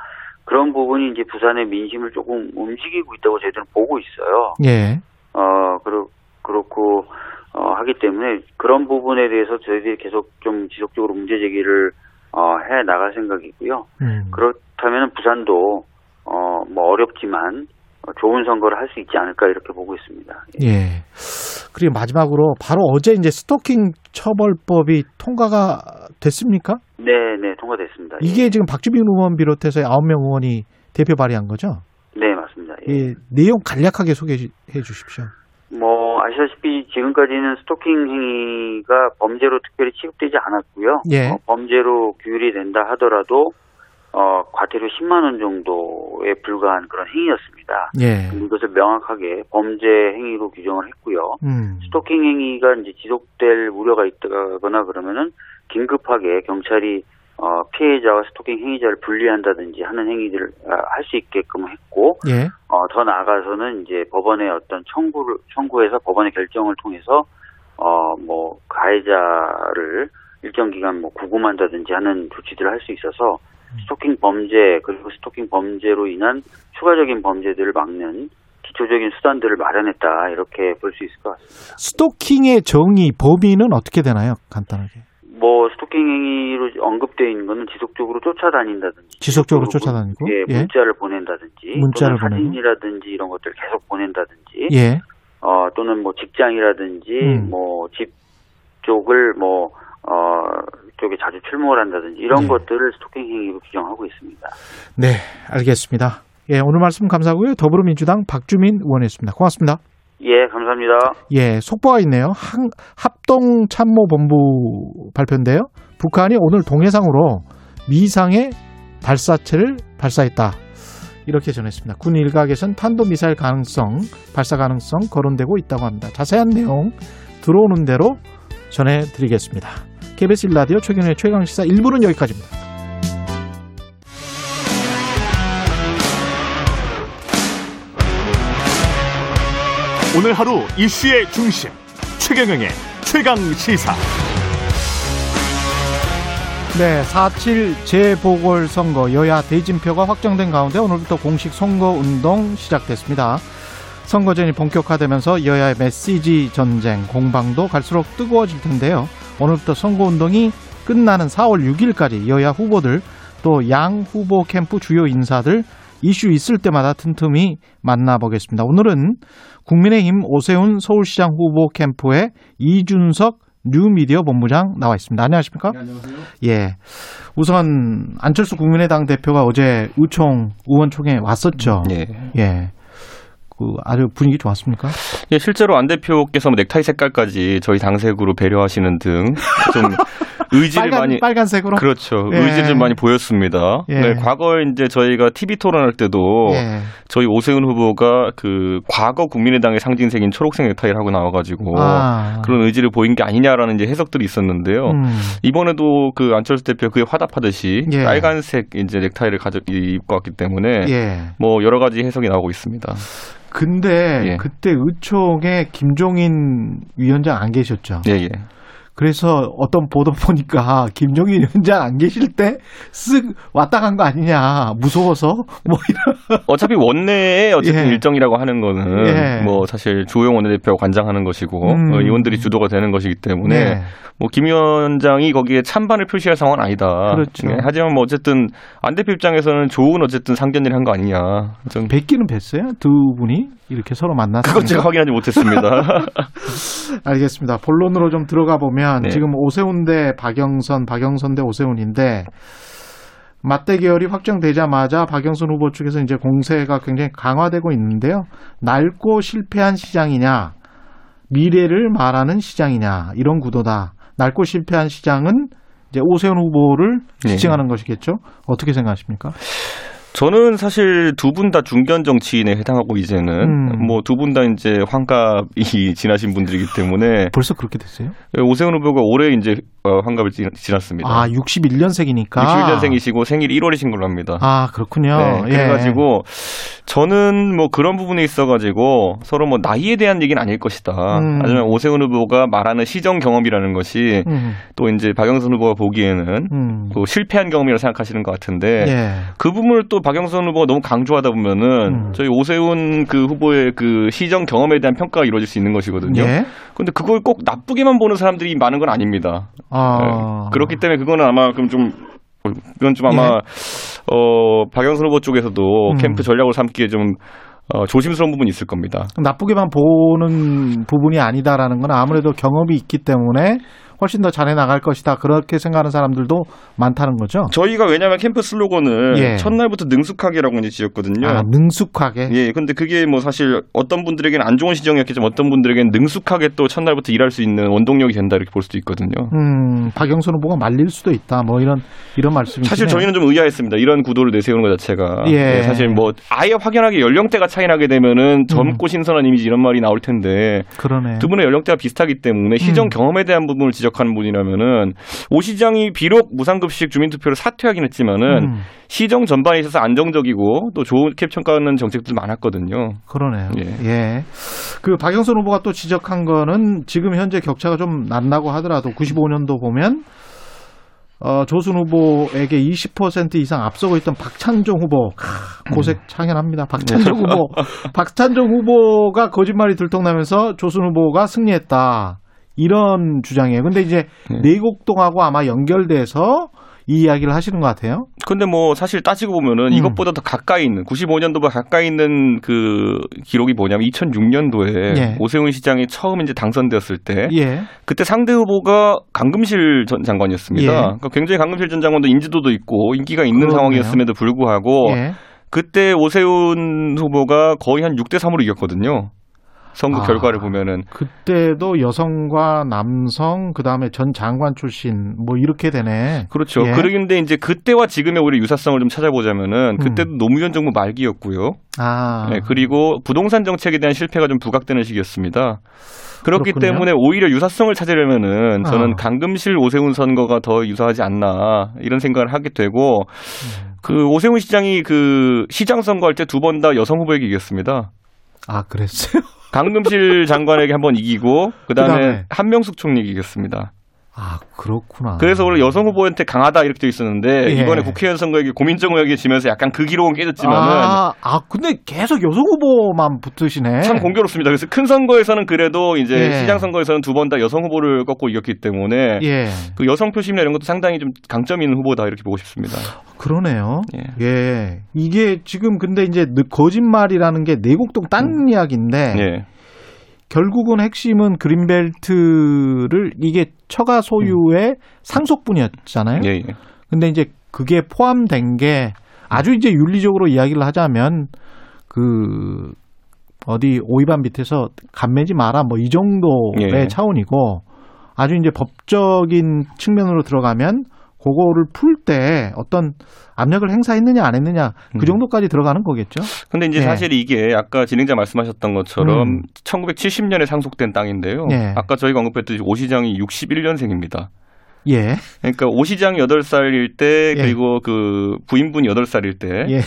그런 부분이 이제 부산의 민심을 조금 움직이고 있다고 저희들은 보고 있어요. 예. 어 그렇 그렇고 어 하기 때문에 그런 부분에 대해서 저희들이 계속 좀 지속적으로 문제 제기를 어 해 나갈 생각이고요. 음. 그렇다면 부산도 어 뭐 어렵지만 어, 좋은 선거를 할 수 있지 않을까 이렇게 보고 있습니다. 예. 그리고 마지막으로 바로 어제 이제 스토킹 처벌법이 통과가 됐습니까? 네, 네 통과됐습니다. 예. 이게 지금 박주민 의원 비롯해서 9명 의원이 대표 발의한 거죠? 네 맞습니다. 예. 예, 내용 간략하게 소개해 주십시오. 뭐 아시다시피 지금까지는 스토킹 행위가 범죄로 특별히 취급되지 않았고요. 예. 어, 범죄로 규율이 된다 하더라도 어, 과태료 10만 원 정도에 불과한 그런 행위였습니다. 예. 이것을 명확하게 범죄 행위로 규정을 했고요. 음. 스토킹 행위가 이제 지속될 우려가 있다거나 그러면은 긴급하게 경찰이 어, 피해자와 스토킹 행위자를 분리한다든지 하는 행위들을 아, 할수 있게끔 했고 예. 어, 더 나아가서는 이제 법원의 어떤 청구를, 청구해서 법원의 결정을 통해서, 어, 뭐, 가해자를 일정 기간 뭐 구금한다든지 하는 조치들을 할 수 있어서 스토킹 범죄, 그리고 스토킹 범죄로 인한 추가적인 범죄들을 막는 기초적인 수단들을 마련했다. 이렇게 볼 수 있을 것 같습니다. 스토킹의 정의, 범위는 어떻게 되나요? 간단하게. 뭐, 스토킹 행위로 언급되어 있는 거는 지속적으로 쫓아다닌다든지. 지속적으로 문- 쫓아다니고. 예, 예. 문자를 보낸다든지. 문자를 또는 보내고. 사진이라든지 이런 것들을 계속 보낸다든지. 예. 어, 또는 뭐 직장이라든지 음. 뭐집 쪽을 뭐 어, 쪽에 자주 출몰 한다든지 이런 네. 것들을 스토킹 행위로 규정하고 있습니다. 네, 알겠습니다. 예, 오늘 말씀 감사하고요. 더불어민주당 박주민 의원이었습니다. 고맙습니다. 예, 감사합니다. 예, 속보가 있네요. 항, 합동 참모본부 발표인데요. 북한이 오늘 동해상으로 미상의 발사체를 발사했다. 이렇게 전했습니다. 군 일각에선 탄도미사일 가능성, 발사 가능성 거론되고 있다고 합니다. 자세한 내용 들어오는 대로 전해드리겠습니다. KBS 1라디오 최경의 최강시사 1부는 여기까지입니다. 오늘 하루 이슈의 중심 최경영의 최강 시사. 네, 4.7 재보궐선거 여야 대진표가 확정된 가운데 오늘부터 공식 선거운동 시작됐습니다. 선거전이 본격화되면서 여야의 메시지 전쟁, 공방도 갈수록 뜨거워질 텐데요. 오늘부터 선거운동이 끝나는 4월 6일까지 여야 후보들 또 양 후보 캠프 주요 인사들 이슈 있을 때마다 틈틈이 만나보겠습니다. 오늘은 국민의힘 오세훈 서울시장 후보 캠프의 이준석 뉴미디어 본부장 나와 있습니다. 안녕하십니까? 안녕하세요. 예. 우선 안철수 국민의당 대표가 어제 의총 의원총회 왔었죠. 예. 예. 그 아주 분위기 좋았습니까? 예, 실제로 안 대표께서 뭐 넥타이 색깔까지 저희 당색으로 배려하시는 등 좀 의지를 빨간 많이 빨간색으로. 그렇죠. 예. 의지를 좀 많이 보였습니다. 예. 네, 과거에 이제 저희가 TV 토론할 때도 예. 저희 오세훈 후보가 그 과거 국민의당의 상징색인 초록색 넥타이를 하고 나와가지고 아. 그런 의지를 보인 게 아니냐라는 이제 해석들이 있었는데요. 음. 이번에도 그 안철수 대표 그에 화답하듯이 예. 빨간색 이제 넥타이를 가져 입고 왔기 때문에 예. 뭐 여러 가지 해석이 나오고 있습니다. 근데 예. 그때 의총에 김종인 위원장 안 계셨죠. 예, 예. 그래서 어떤 보도 보니까 김종인 위원장 안 계실 때 쓱 왔다 간 거 아니냐 무서워서 뭐 이런 어차피 원내의 어쨌든 예. 일정이라고 하는 거는 예. 뭐 사실 주호영 원내대표가 관장하는 것이고 음. 어, 의원들이 주도가 되는 것이기 때문에 네. 뭐김 위원장이 거기에 찬반을 표시할 상황은 아니다. 그렇죠. 예, 하지만 뭐 어쨌든 안 대표 입장에서는 좋은 어쨌든 상견례를 한 거 아니냐. 좀 뵙기는 뵀어요 두 분이 이렇게 서로 만났어요. 그건 제가 확인하지 못했습니다. 알겠습니다. 본론으로 좀 들어가 보면 네. 지금 오세훈 대 박영선, 박영선 대 오세훈인데 맞대결이 확정되자마자 박영선 후보 측에서 이제 공세가 굉장히 강화되고 있는데요. 낡고 실패한 시장이냐, 미래를 말하는 시장이냐 이런 구도다. 낡고 실패한 시장은 이제 오세훈 후보를 네. 지칭하는 것이겠죠. 어떻게 생각하십니까? 저는 사실 두 분 다 중견 정치인에 해당하고 이제는 음. 뭐두 분 다 이제 환갑이 지나신 분들이기 때문에 벌써 그렇게 됐어요? 오세훈 후보가 올해 이제 어, 환갑을 지- 지났습니다. 아, 61년생이니까. 61년생이시고 생일이 1월이신 걸로 합니다. 아, 그렇군요. 네, 예. 그래가지고 저는 뭐 그런 부분에 있어가지고 서로 뭐 나이에 대한 얘기는 아닐 것이다. 음. 하지만 오세훈 후보가 말하는 시정 경험이라는 것이 음, 또 이제 박영선 후보가 보기에는 음. 또 실패한 경험이라고 생각하시는 것 같은데 예. 그 부분을 또 박영선 후보가 너무 강조하다 보면은 음. 저희 오세훈 그 후보의 그 시정 경험에 대한 평가가 이루어질 수 있는 것이거든요. 예. 근데 그걸 꼭 나쁘게만 보는 사람들이 많은 건 아닙니다. 아. 네. 그렇기 때문에 그거는 아마 그럼 좀 그건 좀 아마 어 박영선 후보 쪽에서도 예. 음. 캠프 전략으로 삼기에 좀 어, 조심스러운 부분이 있을 겁니다. 나쁘게만 보는 부분이 아니다라는 건 아무래도 경험이 있기 때문에 훨씬 더 잘해 나갈 것이다. 그렇게 생각하는 사람들도 많다는 거죠. 저희가 왜냐하면 캠프 슬로건을 예. 첫날부터 능숙하게라고 이제 지었거든요. 아, 능숙하게. 예, 근데 그게 뭐 사실 어떤 분들에게는 안 좋은 시정이었겠지만 어떤 분들에게는 능숙하게 또 첫날부터 일할 수 있는 원동력이 된다 이렇게 볼 수도 있거든요. 음, 박영선 후보가 말릴 수도 있다. 뭐 이런 이런 말씀이시네요. 사실 저희는 좀 의아했습니다. 이런 구도를 내세우는 것 자체가. 예. 사실 뭐 아예 확연하게 연령대가 차이 나게 되면은 젊고 신선한 이미지 이런 말이 나올 텐데 그러네. 두 분의 연령대가 비슷하기 때문에 시정 음. 경험에 대한 부분을 지적 하는 분이라면은 오 시장이 비록 무상급식 주민투표를 사퇴하긴 했지만은 음, 시정 전반에 있어서 안정적이고 또 좋게 평가하는 정책들 많았거든요. 그러네요. 예. 예. 그 박영선 후보가 또 지적한 거는 지금 현재 격차가 좀 난다고 하더라도 95년도 보면 어, 조순 후보에게 20% 이상 앞서고 있던 박찬종 후보 크, 고색 창연합니다. 박찬종 후보, 박찬종 후보가 거짓말이 들통나면서 조순 후보가 승리했다 이런 주장이에요. 근데 이제 네. 내곡동하고 아마 연결돼서 이 이야기를 하시는 것 같아요. 근데 뭐 사실 따지고 보면은 음. 이것보다 더 가까이 있는 95년도보다 가까이 있는 그 기록이 뭐냐면 2006년도에 예. 오세훈 시장이 처음 이제 당선되었을 때 예. 그때 상대 후보가 강금실 전 장관이었습니다. 예. 그러니까 굉장히 강금실 전 장관도 인지도도 있고 인기가 있는 그러네요. 상황이었음에도 불구하고 예. 그때 오세훈 후보가 거의 한 6대 3으로 이겼거든요. 선거 아. 결과를 보면은 그때도 여성과 남성 그다음에 전 장관 출신 뭐 이렇게 되네. 그렇죠. 예. 그런데 이제 그때와 지금의 우리 유사성을 좀 찾아보자면은 그때도 노무현 정부 말기였고요. 아. 네, 그리고 부동산 정책에 대한 실패가 좀 부각되는 시기였습니다. 그렇기 그렇군요. 때문에 오히려 유사성을 찾으려면은 저는 아. 강금실 오세훈 선거가 더 유사하지 않나 이런 생각을 하게 되고 음. 그 오세훈 시장이 그 시장 선거할 때 두 번 다 여성 후보에게 이겼습니다. 아, 그랬어요? 강금실 장관에게 한번 이기고 그다음에 그다음에? 한명숙 총리에게 이겼습니다. 아, 그렇구나. 그래서 원래 여성 후보한테 강하다 이렇게 돼 있었는데 예. 이번에 국회의원 선거에게 고민정우에게 지면서 약간 그 기록은 깨졌지만은 아, 아, 근데 계속 여성 후보만 붙으시네. 참 공교롭습니다. 그래서 큰 선거에서는 그래도 이제 예. 시장 선거에서는 두 번 다 여성 후보를 꺾고 이겼기 때문에 예. 그 여성 표심이나 이런 것도 상당히 좀 강점 있는 후보다 이렇게 보고 싶습니다. 그러네요. 예. 예. 이게 지금 근데 이제 느- 거짓말이라는 게 내곡동 땅 이야기인데 예. 결국은 핵심은 그린벨트를 이게 처가 소유의 상속분이었잖아요. 예, 예. 근데 이제 그게 포함된 게 아주 이제 윤리적으로 이야기를 하자면 그 어디 오이반 밑에서 감매지 마라 뭐 이 정도의 예. 차원이고 아주 이제 법적인 측면으로 들어가면 그거를 풀 때 어떤 압력을 행사했느냐 안 했느냐 그 음. 정도까지 들어가는 거겠죠. 근데 이제 예. 사실 이게 아까 진행자 말씀하셨던 것처럼 음. 1970년에 상속된 땅인데요. 예. 아까 저희가 언급했듯이 오 시장이 61년생입니다. 예. 그러니까 오 시장이 8살일 때 예. 그리고 그 부인분이 8살일 때 예.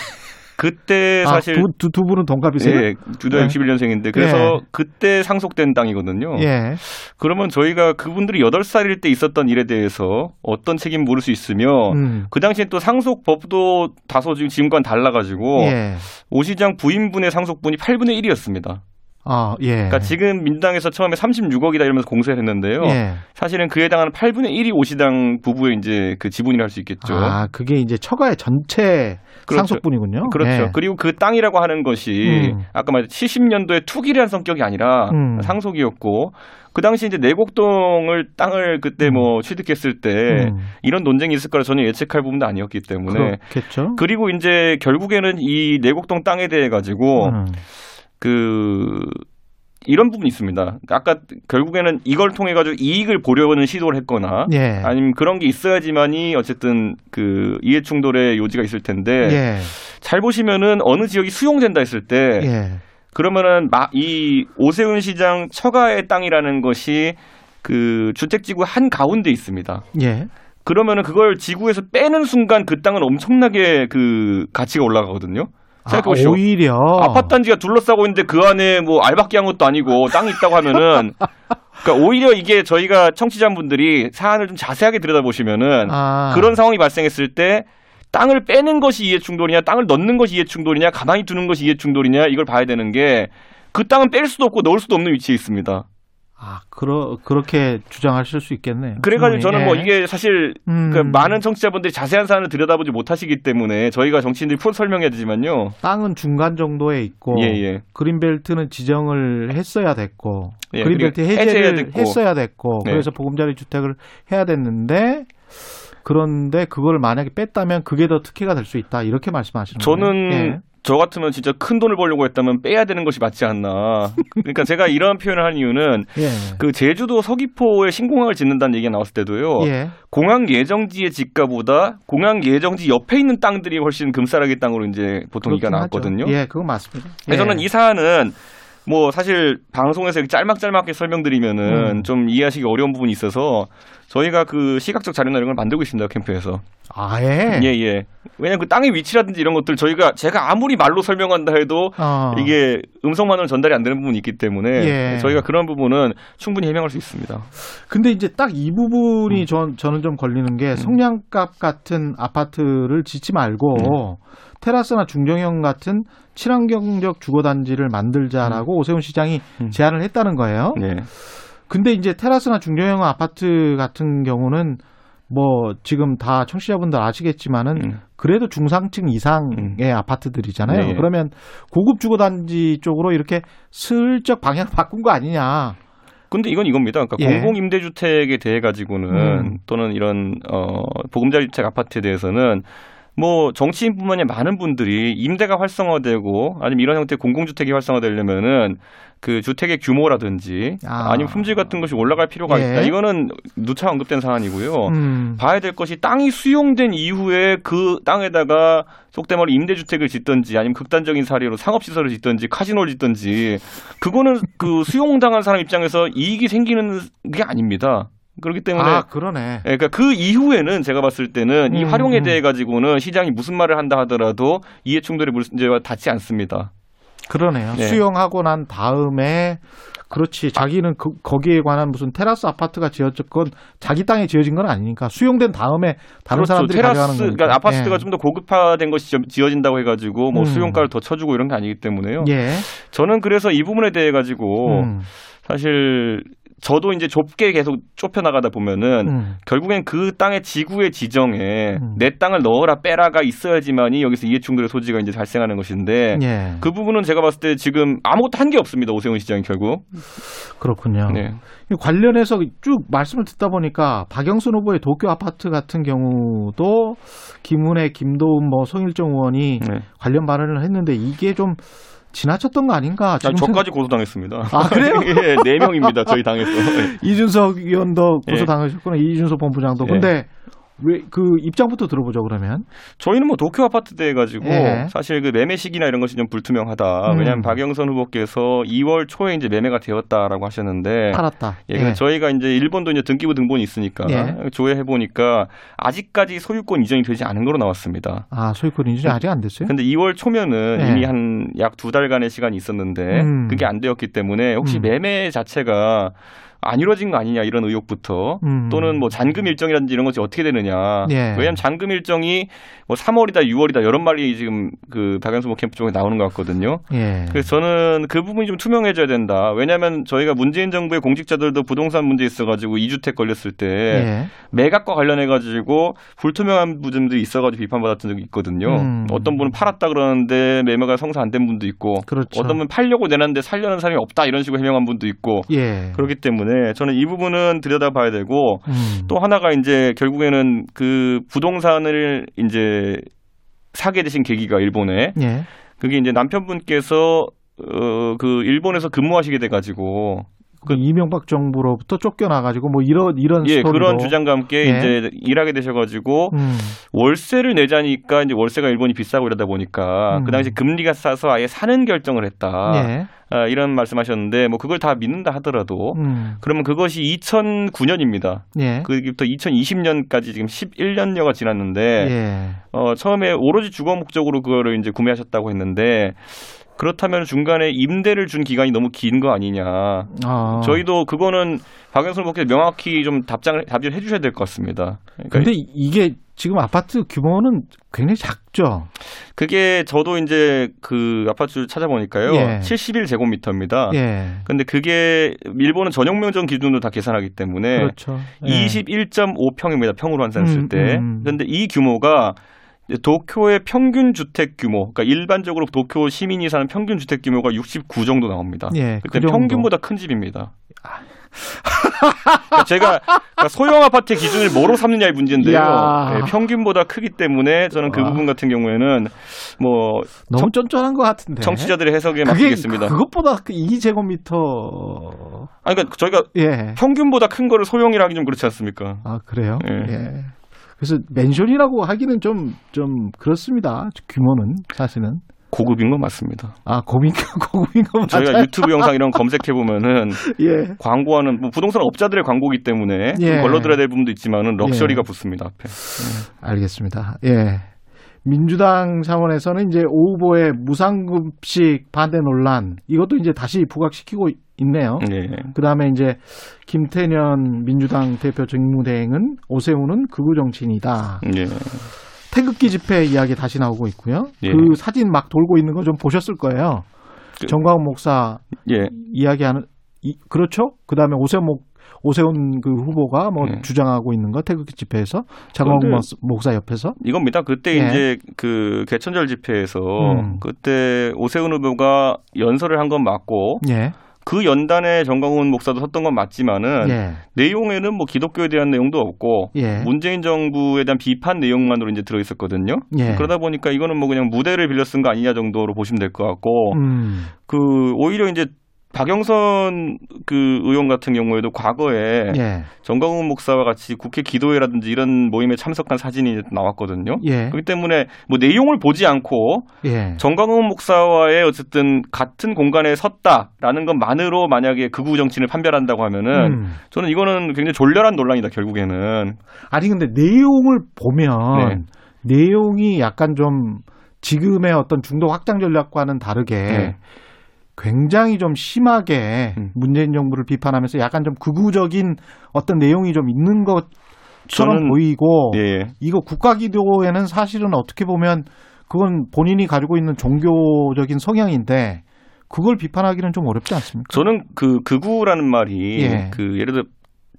그때 아, 사실 두, 두, 두 분은 동갑이세요? 예, 둘다 네. 61년생인데 그래서 예. 그때 상속된 땅이거든요. 예. 그러면 저희가 그분들이 8살일 때 있었던 일에 대해서 어떤 책임 물을 수 있으며 음. 그 당시엔 또 상속법도 다소 지금 지금과는 달라가지고 예. 오 시장 부인분의 상속분이 8분의 1이었습니다. 아, 예. 그러니까 지금 민당에서 처음에 36억이다 이러면서 공세를 했는데요. 예. 사실은 그에 해당하는 8분의 1이 오시당 부부의 이제 그 지분이라 할 수 있겠죠. 아, 그게 이제 처가의 전체 그렇죠. 상속분이군요. 그렇죠. 예. 그리고 그 땅이라고 하는 것이 음. 아까 말했 70년도에 투기라는 성격이 아니라 음. 상속이었고 그 당시 이제 내곡동을 땅을 그때 뭐 취득했을 때 음. 이런 논쟁이 있을 거라 전혀 예측할 부분도 아니었기 때문에 그렇겠죠. 그리고 이제 결국에는 이 내곡동 땅에 대해 가지고 음. 그 이런 부분이 있습니다. 아까 결국에는 이걸 통해 가지고 이익을 보려는 시도를 했거나 예. 아니면 그런 게 있어야지만이 어쨌든 그 이해 충돌의 요지가 있을 텐데 예. 잘 보시면은 어느 지역이 수용된다 했을 때 예. 그러면은 마, 이 오세훈 시장 처가의 땅이라는 것이 그 주택지구 한 가운데 있습니다. 예. 그러면은 그걸 지구에서 빼는 순간 그 땅은 엄청나게 그 가치가 올라가거든요. 아, 생각해 보시죠. 오히려 아파트 단지가 둘러싸고 있는데 그 안에 뭐 알박기 한 것도 아니고 땅이 있다고 하면은 그러니까 오히려 이게 저희가 청취자분들이 사안을 좀 자세하게 들여다보시면은 아. 그런 상황이 발생했을 때 땅을 빼는 것이 이해 충돌이냐, 땅을 넣는 것이 이해 충돌이냐, 가만히 두는 것이 이해 충돌이냐 이걸 봐야 되는 게 그 땅은 뺄 수도 없고 넣을 수도 없는 위치에 있습니다. 아, 그러, 그렇게 주장하실 수 있겠네요. 그래가지고 저는 뭐 예. 이게 사실 음. 그 많은 청취자분들이 자세한 사안을 들여다보지 못하시기 때문에 저희가 정치인들이 풀어 설명해야 되지만요. 땅은 중간 정도에 있고 예, 예. 그린벨트는 지정을 했어야 됐고 예, 그린벨트 해제를 됐고. 했어야 됐고 네. 그래서 보금자리 주택을 해야 됐는데 그런데 그걸 만약에 뺐다면 그게 더 특혜가 될 수 있다 이렇게 말씀하시는 저는 거예요. 저 같으면 진짜 큰 돈을 벌려고 했다면 빼야 되는 것이 맞지 않나. 그러니까 제가 이런 표현을 한 이유는 예. 예. 그 제주도 서귀포에 신공항을 짓는다는 얘기가 나왔을 때도요. 예. 공항 예정지의 집가보다 공항 예정지 옆에 있는 땅들이 훨씬 금싸라기 땅으로 이제 보통 얘기가 나왔거든요. 예, 그건 맞습니다. 예. 저는 이 사안은 뭐 사실 방송에서 이렇게 짤막짤막하게 설명드리면은 음. 좀 이해하시기 어려운 부분이 있어서 저희가 그 시각적 자료나 이런 걸 만들고 있습니다 캠프에서. 아예. 예 예. 왜냐면 그 땅의 위치라든지 이런 것들 저희가 제가 아무리 말로 설명한다 해도 어. 이게 음성만으로 전달이 안 되는 부분이 있기 때문에 예. 저희가 그런 부분은 충분히 해명할 수 있습니다. 근데 이제 딱 이 부분이 음. 전, 저는 좀 걸리는 게 성냥갑 같은 아파트를 짓지 말고 음. 테라스나 중정형 같은 친환경적 주거단지를 만들자라고 오세훈 시장이 음. 제안을 했다는 거예요. 네. 근데 이제 테라스나 중정형 아파트 같은 경우는 뭐 지금 다 청취자분들 아시겠지만은 음. 그래도 중상층 이상의 아파트들이잖아요. 네. 그러면 고급 주거단지 쪽으로 이렇게 슬쩍 방향을 바꾼 거 아니냐. 근데 이건 이겁니다. 그러니까 예. 공공 임대주택에 대해 가지고는 음. 또는 또는 이런 어 보금자리 주택 아파트에 대해서는 뭐 정치인뿐만이 아니라 많은 분들이 임대가 활성화되고 아니면 이런 형태의 공공주택이 활성화되려면은 그 주택의 규모라든지 아. 아. 니면 품질 같은 것이 올라갈 필요가 예. 있다. 이거는 누차 언급된 사안이고요. 음. 봐야 될 것이 땅이 수용된 이후에 그 땅에다가 속된 말로 임대주택을 짓든지 아니면 극단적인 사례로 상업시설을 짓든지 카지노를 짓든지 그거는 그 수용당한 사람 입장에서 이익이 생기는 게 아닙니다. 그렇기 때문에 아, 그러네. 예, 그러니까 그 이후에는 제가 봤을 때는 이 음, 활용에 음. 대해 가지고는 시장이 무슨 말을 한다 하더라도 이해 충돌의 문제와 닿지 않습니다. 그러네요. 네. 수용하고 난 다음에 그렇지. 자기는 그, 거기에 관한 무슨 테라스 아파트가 지어졌건 자기 땅에 지어진 건 아니니까 수용된 다음에 다른 사람들이 가져가는 그렇죠. 테라스, 거니까. 그러니까 아파트가 예. 좀더 고급화된 것이 지- 지어진다고 해가지고 뭐 음. 수용가를 더 쳐주고 이런 게 아니기 때문에요. 예. 저는 그래서 이 부분에 대해 가지고 음. 사실 저도 이제 좁게 계속 좁혀 나가다 보면은 음. 결국엔 그 땅의 지구의 지정에 음. 내 땅을 넣어라 빼라가 있어야지만이 여기서 이해 충돌의 소지가 이제 발생하는 것인데 예. 그 부분은 제가 봤을 때 지금 아무것도 한 게 없습니다 오세훈 시장이 결국. 그렇군요. 네. 이 관련해서 쭉 말씀을 듣다 보니까 박영순 후보의 도쿄 아파트 같은 경우도 김은혜, 김도훈, 뭐 송일정 의원이 네. 관련 발언을 했는데 이게 좀 지나쳤던 거 아닌가? 아, 저까지 고소당했습니다. 아, 그래요? 예, 네 명입니다. 저희 당에서. 네. 이준석 의원도 예. 고소당하셨구나. 이준석 본부장도. 예. 근데 왜 그 입장부터 들어보죠 그러면. 저희는 뭐 도쿄 아파트 대 해가지고 예. 사실 그 매매 시기나 이런 것이 좀 불투명하다. 음. 왜냐하면 박영선 후보께서 2월 초에 이제 매매가 되었다라고 하셨는데 팔았다. 예, 근데 저희가 이제 일본도 이제 등기부 등본이 있으니까 예. 조회해 보니까 아직까지 소유권 이전이 되지 않은 거로 나왔습니다. 아 소유권 인증이 아직 안 됐어요? 근데 2월 초면은 예. 이미 한 약 두 달간의 시간이 있었는데 음. 그게 안 되었기 때문에 혹시 음. 매매 자체가 안 이루어진 거 아니냐 이런 의혹부터 음. 또는 뭐 잔금 일정이라든지 이런 것이 어떻게 되느냐. 예. 왜냐하면 잔금 일정이 뭐 3월이다 6월이다 여러 말이 지금 그 박영수 모 캠프 쪽에 나오는 것 같거든요. 예. 그래서 저는 그 부분이 좀 투명해져야 된다. 왜냐하면 저희가 문재인 정부의 공직자들도 부동산 문제 있어가지고 2주택 걸렸을 때 예. 매각과 관련해가지고 불투명한 부분들이 있어가지고 비판받았던 적이 있거든요. 음. 어떤 분은 팔았다 그러는데 매매가 성사 안 된 분도 있고 그렇죠. 어떤 분은 팔려고 내놨는데 살려는 사람이 없다 이런 식으로 해명한 분도 있고 예. 그렇기 때문에 저는 이 부분은 들여다봐야 되고 음. 또 하나가 이제 결국에는 그 부동산을 이제 사게 되신 계기가 일본에 예. 그게 이제 남편분께서 어 그 일본에서 근무하시게 돼가지고 그 이명박 정부로부터 쫓겨나가지고 뭐 이런 이런 예 스토리로. 그런 주장과 함께 예. 이제 일하게 되셔가지고 음. 월세를 내자니까 이제 월세가 일본이 비싸고 이러다 보니까 음. 그 당시 금리가 싸서 아예 사는 결정을 했다 예. 아, 이런 말씀하셨는데 뭐 그걸 다 믿는다 하더라도 음. 그러면 그것이 2009년입니다. 예. 그부터 2020년까지 지금 11년여가 지났는데 예. 어, 처음에 오로지 주거 목적으로 그거를 이제 구매하셨다고 했는데 그렇다면 중간에 임대를 준 기간이 너무 긴 거 아니냐. 아. 저희도 그거는 박영선 후보께서 명확히 좀 답장을 답변을 해주셔야 될 것 같습니다. 그러니까 근데 이게 지금 아파트 규모는 굉장히 작 죠. 그게 저도 이제 그 아파트를 찾아보니까요, 예. 71제곱미터입니다. 예. 근데 그게 일본은 전용 면적 기준으로 다 계산하기 때문에 그렇죠. 예. 21.5평입니다. 평으로 환산했을 음, 때. 음, 음. 그런데 이 규모가 도쿄의 평균 주택 규모, 그러니까 일반적으로 도쿄 시민이 사는 평균 주택 규모가 69 정도 나옵니다. 예, 그때 그. 평균보다 큰 집입니다. 그러니까 제가 그러니까 소형 아파트의 기준을 뭐로 삼느냐의 문제인데요. 야. 예, 평균보다 크기 때문에 저는 그 와. 부분 같은 경우에는 뭐 너무 쫀쫀한 것 같은데. 청취자들의 해석에 그게 맡기겠습니다. 그것보다 그 2제곱미터. 아니, 그러니까 저희가 예. 평균보다 큰 거를 소형이라 하기 좀 그렇지 않습니까? 아 그래요? 예. 예. 그래서 맨션이라고 하기는 좀 좀 그렇습니다. 규모는 사실은. 고급인 건 맞습니다. 아 고민 고민인 거 맞아요. 저희가 유튜브 영상 이런 거 검색해 보면은 예. 광고하는 뭐 부동산 업자들의 광고기 때문에 좀 예. 걸러들어야 될 부분도 있지만은 럭셔리가 붙습니다 앞에. 알겠습니다. 예. 민주당 차원에서는 이제 오 후보의 무상급식 반대 논란 이것도 이제 다시 부각시키고 있네요. 예. 그 다음에 이제 김태년 민주당 대표 직무대행은 오세훈은 극우 정치인이다. 예. 태극기 집회 이야기 다시 나오고 있고요. 예. 그 사진 막 돌고 있는 거 좀 보셨을 거예요. 그- 정광훈 목사 예. 이야기하는 이, 그렇죠? 그 다음에 오세훈 목 오세훈 그 후보가 뭐 네. 주장하고 있는 거 태극기 집회에서 장광훈 목사 옆에서 이겁니다. 그때 예. 이제 그 개천절 집회에서 음. 그때 오세훈 후보가 연설을 한 건 맞고 예. 그 연단에 정광훈 목사도 섰던 건 맞지만은 예. 내용에는 뭐 기독교에 대한 내용도 없고 예. 문재인 정부에 대한 비판 내용만으로 이제 들어 있었거든요. 예. 그러다 보니까 이거는 뭐 그냥 무대를 빌려 쓴 거 아니냐 정도로 보시면 될 것 같고 음. 그 오히려 이제 박영선 그 의원 같은 경우에도 과거에 예. 정광훈 목사와 같이 국회 기도회라든지 이런 모임에 참석한 사진이 나왔거든요. 예. 그렇기 때문에 뭐 내용을 보지 않고 예. 정광훈 목사와의 어쨌든 같은 공간에 섰다라는 것만으로 만약에 극우 정치를 판별한다고 하면은 음. 저는 이거는 굉장히 졸렬한 논란이다 결국에는. 아니 근데 내용을 보면 네. 내용이 약간 좀 지금의 어떤 중도 확장 전략과는 다르게 네. 굉장히 좀 심하게 음. 문재인 정부를 비판하면서 약간 좀 극우적인 어떤 내용이 좀 있는 것처럼 보이고 예. 이거 국가기도에는 사실은 어떻게 보면 그건 본인이 가지고 있는 종교적인 성향인데 그걸 비판하기는 좀 어렵지 않습니까? 저는 그 극우라는 말이 예. 그 예를 들어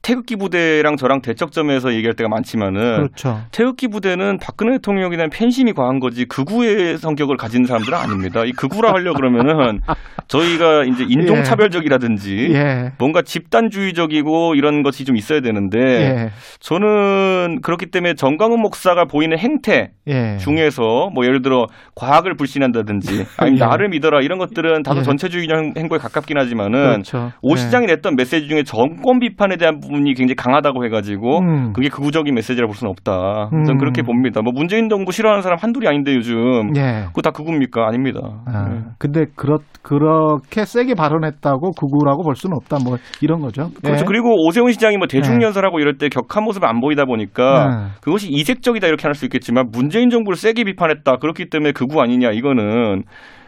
태극기 부대랑 저랑 대척점에서 얘기할 때가 많지만은 그렇죠. 태극기 부대는 박근혜 대통령에 대한 팬심이 과한 거지 극우의 성격을 가진 사람들은 아닙니다. 이 극우라 하려 그러면은 저희가 이제 인종 차별적이라든지 예. 뭔가 집단주의적이고 이런 것이 좀 있어야 되는데 예. 저는 그렇기 때문에 정광훈 목사가 보이는 행태 예. 중에서 뭐 예를 들어 과학을 불신한다든지 아니면 예. 나를 믿어라 이런 것들은 다소 예. 전체주의 행보에 가깝긴 하지만은 그렇죠. 오 예. 시장이 냈던 메시지 중에 정권 비판에 대한 부분이 굉장히 강하다고 해가지고 음. 그게 극우적인 메시지라 볼 수는 없다. 음. 저는 그렇게 봅니다. 뭐 문재인 정부 싫어하는 사람 한둘이 아닌데 요즘 예. 그거 다 극우입니까? 아닙니다. 아, 네. 근데 그렇 그렇게 세게 발언했다고 극우라고 볼 수는 없다. 뭐 이런 거죠. 그렇죠. 예. 그리고 오세훈 시장이 뭐 대중연설하고 이럴 때 격한 모습을 안 보이다 보니까 네. 그것이 이색적이다 이렇게 할 수 있겠지만 문재인 정부를 세게 비판했다. 그렇기 때문에 극우 아니냐 이거는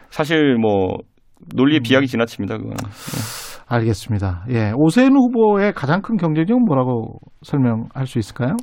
사실 뭐 논리의 비약이 지나칩니다. 그거는. 알겠습니다. 예. 오세훈 후보의 가장 큰 경쟁력은 뭐라고 설명할 수 있을까요?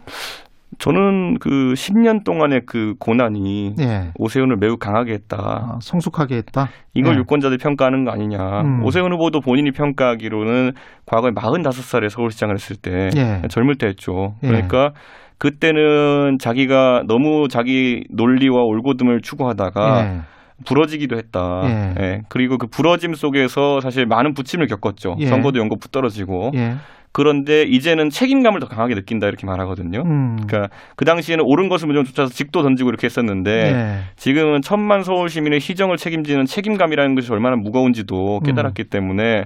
저는 그 10년 동안의 그 고난이 예. 오세훈을 매우 강하게 했다. 아, 성숙하게 했다. 이걸 예. 유권자들이 평가하는 거 아니냐. 음. 오세훈 후보도 본인이 평가하기로는 과거에 45살에 서울시장을 했을 때 예. 젊을 때 했죠. 예. 그러니까 그때는 자기가 너무 자기 논리와 올고듬을 추구하다가 예. 부러지기도 했다. 예. 예. 그리고 그 부러짐 속에서 사실 많은 부침을 겪었죠. 예. 선거도 연거 붙떨어지고. 예. 그런데 이제는 책임감을 더 강하게 느낀다 이렇게 말하거든요. 음. 그러니까 그 당시에는 옳은 것을 무조건 쫓아서 직도 던지고 이렇게 했었는데 예. 지금은 천만 서울 시민의 희정을 책임지는 책임감이라는 것이 얼마나 무거운지도 깨달았기 음. 때문에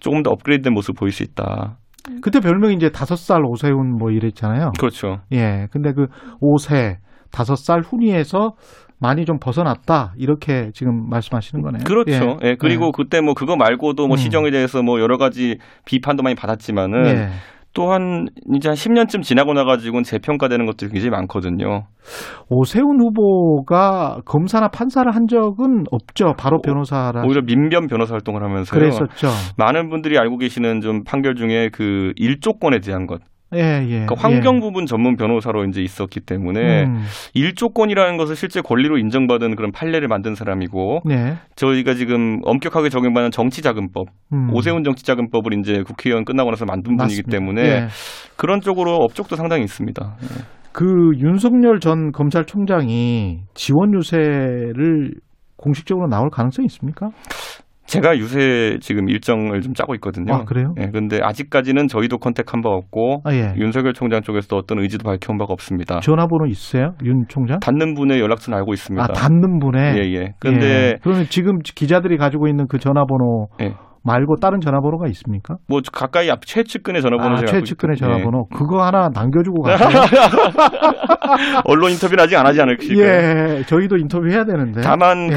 조금 더 업그레이드된 모습을 보일 수 있다. 그때 별명이 이제 다섯 살 오세훈 뭐 이랬잖아요. 그렇죠. 예. 근데 그 5세, 다섯 살 훈위에서 많이 좀 벗어났다. 이렇게 지금 말씀하시는 거네요. 그렇죠. 예, 그리고 그때 뭐 그거 말고도 뭐 음. 시정에 대해서 뭐 여러 가지 비판도 많이 받았지만은 예. 또한 이제 한 10년쯤 지나고 나가지고는 재평가되는 것들이 굉장히 많거든요. 오세훈 후보가 검사나 판사를 한 적은 없죠. 바로 변호사라. 오히려 민변 변호사 활동을 하면서요. 그랬었죠. 많은 분들이 알고 계시는 좀 판결 중에 그 일조권에 대한 것, 예, 예. 그러니까 환경 부분 전문 변호사로 이제 있었기 때문에 음. 일조권이라는 것을 실제 권리로 인정받은 그런 판례를 만든 사람이고 네. 저희가 지금 엄격하게 적용받는 정치자금법, 음. 오세훈 정치자금법을 이제 국회의원 끝나고 나서 만든 분이기 맞습니다. 때문에 예. 그런 쪽으로 업적도 상당히 있습니다. 예. 그 윤석열 전 검찰총장이 지원 유세를 공식적으로 나올 가능성이 있습니까? 제가 유세 지금 일정을 좀 짜고 있거든요. 아, 그래요? 예, 근데 아직까지는 저희도 컨택한 바 없고 아, 예. 윤석열 총장 쪽에서도 어떤 의지도 밝혀온 바가 없습니다. 전화번호 있어요? 윤 총장? 닿는 분의 연락처는 알고 있습니다. 아, 닿는 분에. 예, 예. 근데 예. 그러면 지금 기자들이 가지고 있는 그 전화번호 예. 말고 다른 전화번호가 있습니까? 뭐 가까이 앞 최측근의 전화번호 아, 제가 최측근의. 전화번호. 그거 하나 남겨주고 가세요. 예. 언론 인터뷰는 아직 안 하지 않을까요? 예, 저희도 인터뷰 해야 되는데. 다만 예.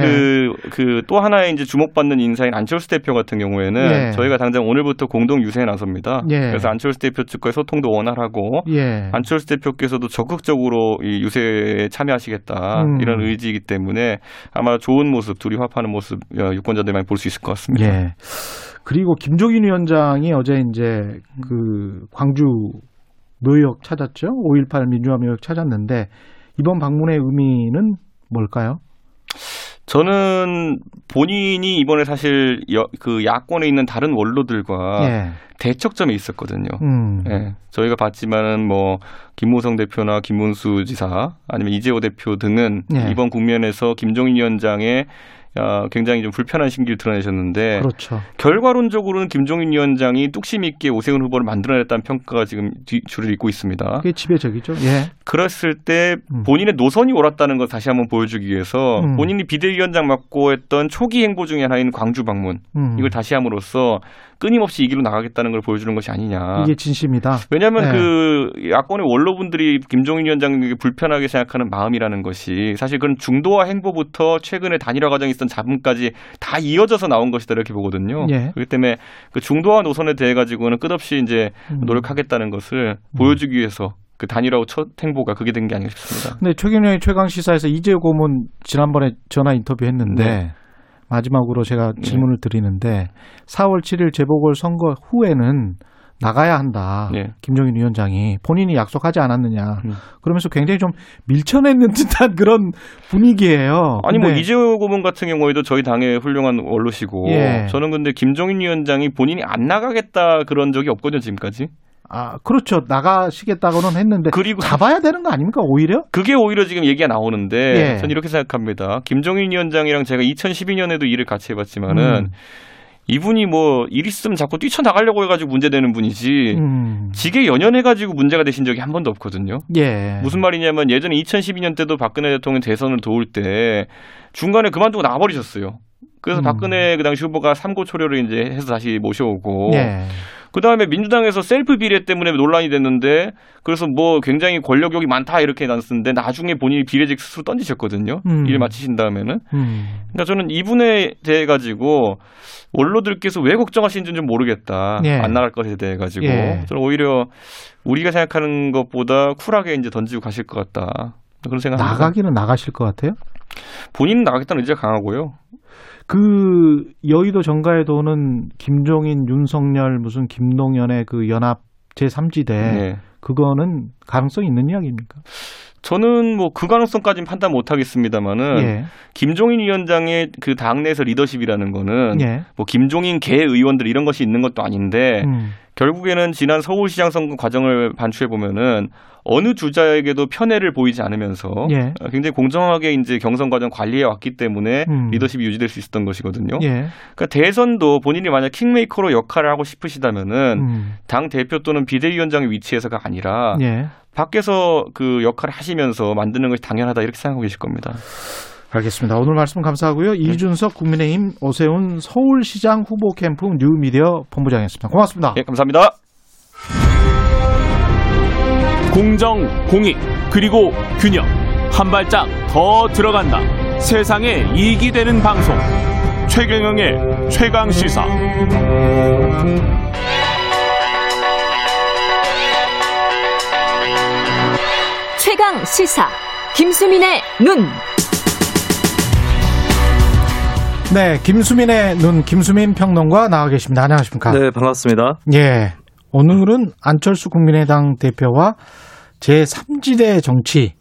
그그 또 하나의 이제 주목받는 인사인 안철수 대표 같은 경우에는 예. 저희가 당장 오늘부터 공동 유세에 나섭니다. 예. 그래서 안철수 대표 측과의 소통도 원활하고 예. 안철수 대표께서도 적극적으로 이 유세에 참여하시겠다 음. 이런 의지이기 때문에 아마 좋은 모습 둘이 화합하는 모습 어, 유권자들이 많이 볼수 있을 것 같습니다. 예. 그리고 김종인 위원장이 어제 이제 그 광주 묘역 찾았죠. 5.18 민주화 묘역 찾았는데 이번 방문의 의미는 뭘까요? 저는 본인이 이번에 사실 여- 그 야권에 있는 다른 원로들과 예. 대척점에 있었거든요. 음. 예, 저희가 봤지만은 뭐 김무성 대표나 김문수 지사 아니면 이재호 대표 등은 예. 이번 국면에서 김종인 위원장의 어, 굉장히 좀 불편한 심기를 드러내셨는데 그렇죠. 결과론적으로는 김종인 위원장이 뚝심 있게 오세훈 후보를 만들어냈다는 평가가 지금 뒤, 줄을 잇고 있습니다. 그게 지배적이죠. 예. 그랬을 때 음. 본인의 노선이 옳았다는 걸 다시 한번 보여주기 위해서 음. 본인이 비대위원장 맡고 했던 초기 행보 중에 하나인 광주 방문 음. 이걸 다시 함으로써 끊임없이 이 길로 나가겠다는 걸 보여주는 것이 아니냐. 이게 진심이다. 왜냐하면 네. 그 야권의 원로분들이 김종인 위원장에게 불편하게 생각하는 마음이라는 것이 사실 그런 중도화 행보부터 최근에 단일화 과정에 있던 잡음까지 다 이어져서 나온 것이다 이렇게 보거든요. 예. 그렇기 때문에 그 중도화 노선에 대해 가지고는 끝없이 이제 음. 노력하겠다는 것을 보여주기 위해서 그 단일화 첫 행보가 그게 된 게 아닌가 싶습니다. 근데 최경영의 최강 시사에서 이재호 고문 지난번에 전화 인터뷰했는데 네. 마지막으로 제가 질문을 드리는데 4월 7일 재보궐 선거 후에는 나가야 한다. 네. 김종인 위원장이 본인이 약속하지 않았느냐. 음. 그러면서 굉장히 좀 밀쳐내는 듯한 그런 분위기예요. 아니 뭐 이재호 고문 같은 경우에도 저희 당의 훌륭한 원로시고 예. 저는 근데 김종인 위원장이 본인이 안 나가겠다 그런 적이 없거든요 지금까지. 아 그렇죠 나가시겠다고는 했는데 그리고 잡아야 되는 거 아닙니까 오히려? 그게 오히려 지금 얘기가 나오는데 예. 저는 이렇게 생각합니다. 김종인 위원장이랑 제가 2012년에도 일을 같이 해 봤지만은 음. 이분이 뭐 일 있으면 자꾸 뛰쳐나가려고 해가지고 문제되는 분이지 음. 직에 연연해가지고 문제가 되신 적이 한 번도 없거든요. 예. 무슨 말이냐면 예전에 2012년 때도 박근혜 대통령 대선을 도울 때 중간에 그만두고 나가버리셨어요. 그래서 음. 박근혜 그 당시 후보가 삼고 초려를 이제 해서 다시 모셔오고 예. 그 다음에 민주당에서 셀프 비례 때문에 논란이 됐는데 그래서 뭐 굉장히 권력욕이 많다 이렇게 났었는데 나중에 본인이 비례직 스스로 던지셨거든요. 음. 일 마치신 다음에는. 음. 그러니까 저는 이분에 대해 가지고 원로들께서 왜 걱정하시는지 좀 모르겠다. 예. 안 나갈 것에 대해 가지고 예. 저는 오히려 우리가 생각하는 것보다 쿨하게 이제 던지고 가실 것 같다. 그런 생각합니다. 나가기는 나가실 것 같아요. 본인은 나가겠다는 의지가 강하고요. 그 여의도 정가에도는 김종인, 윤석열, 무슨 김동연의 그 연합 제3지대 네. 그거는 가능성이 있는 이야기입니까? 저는 뭐 그 가능성까지는 판단 못 하겠습니다만은 예. 김종인 위원장의 그 당내에서 리더십이라는 거는 예. 뭐 김종인 개 의원들 이런 것이 있는 것도 아닌데 음. 결국에는 지난 서울시장 선거 과정을 반추해 보면은 어느 주자에게도 편애를 보이지 않으면서 예. 어, 굉장히 공정하게 이제 경선 과정 관리해 왔기 때문에 음. 리더십이 유지될 수 있었던 것이거든요. 예. 그러니까 대선도 본인이 만약 킹메이커로 역할을 하고 싶으시다면은 음. 당 대표 또는 비대위원장의 위치에서가 아니라 예. 밖에서 그 역할을 하시면서 만드는 것이 당연하다 이렇게 생각하고 계실 겁니다. 알겠습니다. 오늘 말씀 감사하고요. 이준석 국민의힘 오세훈 서울시장 후보 캠프 뉴미디어 본부장이었습니다. 고맙습니다. 예, 감사합니다. 공정, 공익, 그리고 균형. 한 발짝 더 들어간다. 세상에 이익이 되는 방송. 최경영의 최강 시사. 최강 시사 김수민의 눈. 네, 김수민의 눈 김수민 평론가 나와 계십니다. 안녕하십니까? 네, 반갑습니다. 예. 오늘은 안철수 국민의당 대표와 제3지대 정치.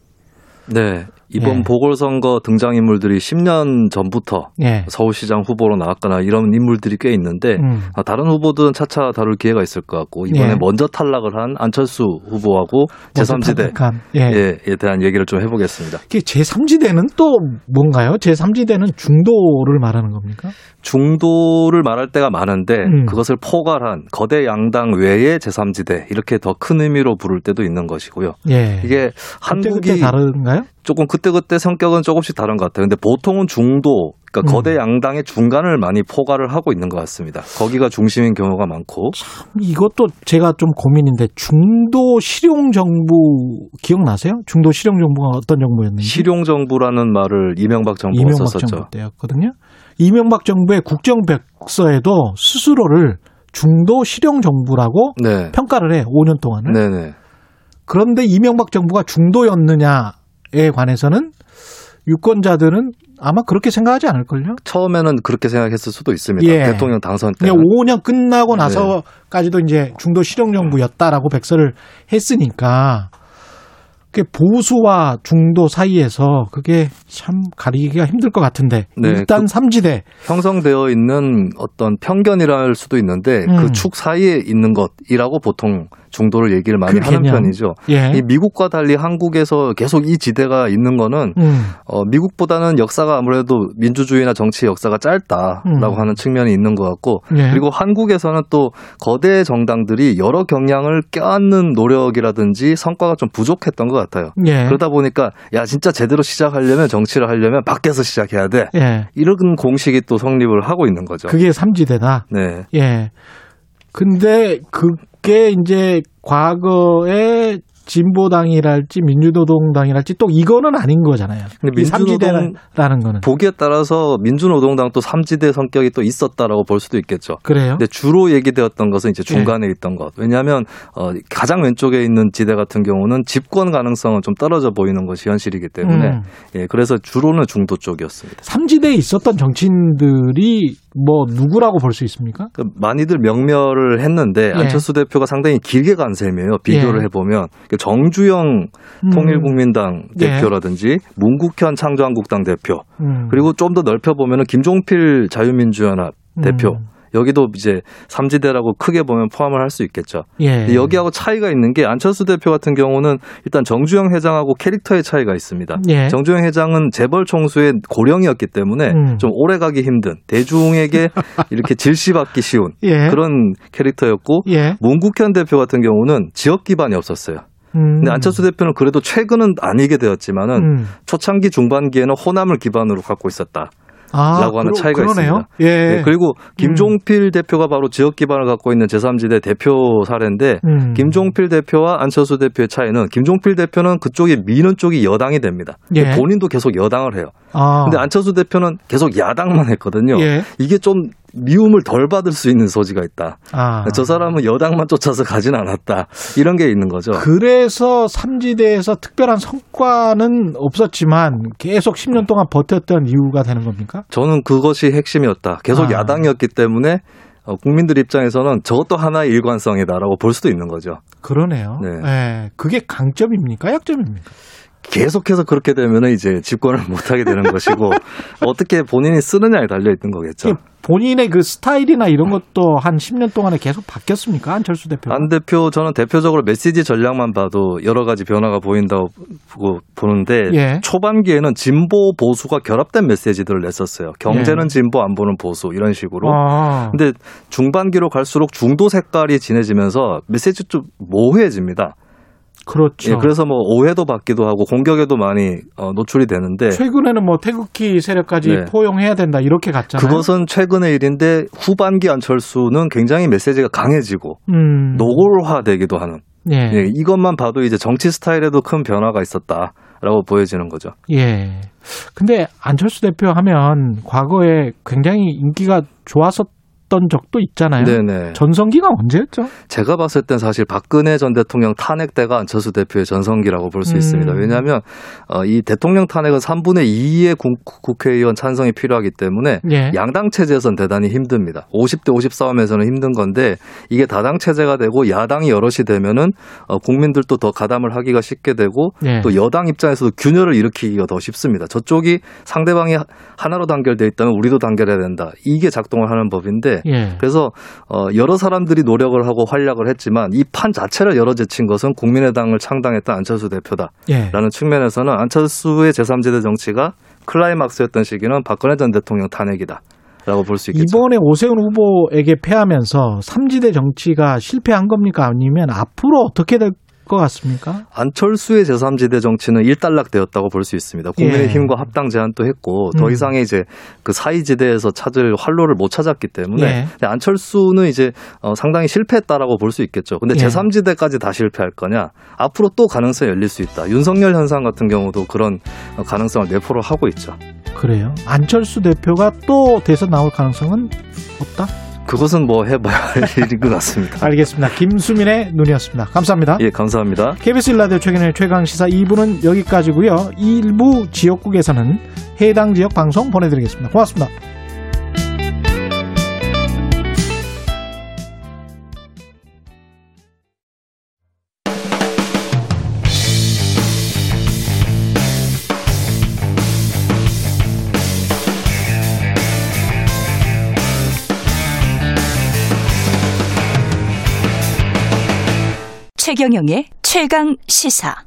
네, 이번 예. 보궐선거 등장인물들이 10년 전부터 예. 서울시장 후보로 나왔거나 이런 인물들이 꽤 있는데 음. 아, 다른 후보들은 차차 다룰 기회가 있을 것 같고 이번에 예. 먼저 탈락을 한 안철수 후보하고 제3지대 탈락한, 예. 에 대한 얘기를 좀 해보겠습니다. 이게 제3지대는 또 뭔가요? 제3지대는 중도를 말하는 겁니까? 중도를 말할 때가 많은데 음. 그것을 포괄한 거대 양당 외의 제3지대 이렇게 더 큰 의미로 부를 때도 있는 것이고요. 예. 이게 한국이 다른가요? 조금 그때그때 성격은 조금씩 다른 것 같아요. 근데 보통은 중도, 그러니까 음. 거대 양당의 중간을 많이 포괄을 하고 있는 것 같습니다. 거기가 중심인 경우가 많고. 이것도 제가 좀 고민인데 중도 실용 정부 기억나세요? 중도 실용 정부가 어떤 정부였는지? 실용 정부라는 말을 이명박 정부가 이명박 썼었죠. 정부 때였거든요. 이명박 정부의 국정백서에도 스스로를 중도 실용 정부라고 네. 평가를 해 5년 동안을. 네네. 그런데 이명박 정부가 중도였느냐 에 관해서는 유권자들은 아마 그렇게 생각하지 않을걸요. 처음에는 그렇게 생각했을 수도 있습니다. 예. 대통령 당선 때. 그냥 5년 끝나고 네. 나서까지도 이제 중도 실용 정부였다라고 백서를 했으니까 그게 보수와 중도 사이에서 그게 참 가리기가 힘들 것 같은데 네, 일단 그- 삼지대 형성되어 있는 어떤 편견이랄 수도 있는데 음. 그축 사이에 있는 것이라고 보통 중도를 얘기를 많이 그 하는 개념. 편이죠. 예. 이 미국과 달리 한국에서 계속 이 지대가 있는 거는 음. 어, 미국보다는 역사가 아무래도 민주주의나 정치 역사가 짧다라고 음. 하는 측면이 있는 것 같고 예. 그리고 한국에서는 또 거대 정당들이 여러 경향을 껴안는 노력이라든지 성과가 좀 부족했던 것 같아요. 예. 그러다 보니까 야 진짜 제대로 시작하려면 정치를 하려면 밖에서 시작해야 돼. 예. 이런 공식이 또 성립을 하고 있는 거죠. 그게 삼지대다. 네. 예. 근데 그 게 이제 과거에 진보당이랄지 민주노동당이랄지 또 이거는 아닌 거잖아요. 근데 이 민주노동- 삼지대라는 거는. 보기에 따라서 민주노동당 또 삼지대 성격이 또 있었다라고 볼 수도 있겠죠. 그래요? 근데 주로 얘기되었던 것은 이제 네. 중간에 있던 것. 왜냐하면 어, 가장 왼쪽에 있는 지대 같은 경우는 집권 가능성은 좀 떨어져 보이는 것이 현실이기 때문에 음. 예, 그래서 주로는 중도 쪽이었습니다. 삼지대에 있었던 정치인들이 뭐 누구라고 볼 수 있습니까? 그 많이들 명멸을 했는데 예. 안철수 대표가 상당히 길게 간 셈이에요. 비교를 예. 해보면 그 정주영 음. 통일국민당 예. 대표라든지 문국현 창조한국당 대표 음. 그리고 좀 더 넓혀보면 김종필 자유민주연합 대표 음. 여기도 이제 삼지대라고 크게 보면 포함을 할 수 있겠죠. 예. 여기하고 차이가 있는 게 안철수 대표 같은 경우는 일단 정주영 회장하고 캐릭터의 차이가 있습니다. 예. 정주영 회장은 재벌 총수의 고령이었기 때문에 음. 좀 오래 가기 힘든 대중에게 이렇게 질시받기 쉬운 예. 그런 캐릭터였고 예. 문국현 대표 같은 경우는 지역 기반이 없었어요. 음. 근데 안철수 대표는 그래도 최근은 아니게 되었지만은 음. 초창기 중반기에는 호남을 기반으로 갖고 있었다. 아, 하는 그러- 차이가 그러네요. 있습니다. 예. 네, 그리고 김종필 대표가 바로 지역 기반을 갖고 있는 제3지대 대표 사례인데 음. 김종필 대표와 안철수 대표의 차이는 김종필 대표는 그쪽이 미는 쪽이 여당이 됩니다. 예. 본인도 계속 여당을 해요. 아. 근데 안철수 대표는 계속 야당만 했거든요. 예. 이게 좀 미움을 덜 받을 수 있는 소지가 있다. 아. 저 사람은 여당만 쫓아서 가진 않았다. 이런 게 있는 거죠. 그래서 삼지대에서 특별한 성과는 없었지만 계속 10년 동안 버텼던 이유가 되는 겁니까? 저는 그것이 핵심이었다. 계속 아. 야당이었기 때문에 어, 국민들 입장에서는 저것도 하나의 일관성이다라고 볼 수도 있는 거죠. 그러네요. 네. 예. 그게 강점입니까? 약점입니까? 계속해서 그렇게 되면 이제 집권을 못하게 되는 것이고 어떻게 본인이 쓰느냐에 달려 있는 거겠죠. 본인의 그 스타일이나 이런 것도 한 10년 동안에 계속 바뀌었습니까? 안철수 대표. 안 대표 저는 대표적으로 메시지 전략만 봐도 여러 가지 변화가 보인다고 보는데 예. 초반기에는 진보 보수가 결합된 메시지들을 냈었어요. 경제는 예. 진보 안보는 보수 이런 식으로. 아. 근데 중반기로 갈수록 중도 색깔이 진해지면서 메시지 좀 모호해집니다. 그렇죠. 예, 그래서 뭐 오해도 받기도 하고 공격에도 많이 어, 노출이 되는데 최근에는 뭐 태극기 세력까지 네. 포용해야 된다 이렇게 갔잖아요. 그것은 최근의 일인데 후반기 안철수는 굉장히 메시지가 강해지고 음. 노골화되기도 하는 예. 예, 이것만 봐도 이제 정치 스타일에도 큰 변화가 있었다라고 보여지는 거죠. 예. 근데 안철수 대표 하면 과거에 굉장히 인기가 좋았었 던 적도 있잖아요. 네네. 전성기가 언제였죠? 제가 봤을 땐 사실 박근혜 전 대통령 탄핵 때가 안철수 대표의 전성기라고 볼수 음. 있습니다. 왜냐하면 어, 이 대통령 탄핵은 3분의 2의 국, 국회의원 찬성이 필요하기 때문에 예. 양당 체제에선 대단히 힘듭니다. 50대 50 싸움에서는 힘든 건데 이게 다당 체제가 되고 야당이 여럿이 되면은 어, 국민들도 더 가담을 하기가 쉽게 되고 예. 또 여당 입장에서도 균열을 일으키기가 더 쉽습니다. 저쪽이 상대방이 하나로 단결돼 있다면 우리도 단결해야 된다. 이게 작동을 하는 법인데 예. 그래서 어, 여러 사람들이 노력을 하고 활약을 했지만 이 판 자체를 열어제친 것은 국민의당을 창당했던 안철수 대표다. 예. 라는 측면에서는 안철수의 제3지대 정치가 클라이막스였던 시기는 박근혜 전 대통령 탄핵이다. 라고 볼 수 있겠죠. 이번에 오세훈 후보에게 패하면서 삼지대 정치가 실패한 겁니까? 아니면 앞으로 어떻게 될 것 같습니까? 안철수의 제3지대 정치는 일단락되었다고 볼 수 있습니다. 국민의힘과 합당 제안도 했고 더 예. 음. 이상의 이제 그 사이지대에서 찾을 활로를 못 찾았기 때문에 예. 안철수는 이제 어, 상당히 실패했다라고 볼 수 있겠죠. 근데 예. 제3지대까지 다 실패할 거냐? 앞으로 또 가능성이 열릴 수 있다. 윤석열 현상 같은 경우도 그런 어, 가능성을 내포를 하고 있죠. 그래요. 안철수 대표가 또 대선 나올 가능성은 없다? 그것은 뭐 해봐야 할 일인 것 같습니다. 알겠습니다. 김수민의 눈이었습니다. 감사합니다. 예, 감사합니다. KBS 일라디오 최근의 최강시사 2부는 여기까지고요. 일부 지역국에서는 해당 지역 방송 보내드리겠습니다. 고맙습니다. 최경영의 최강 시사.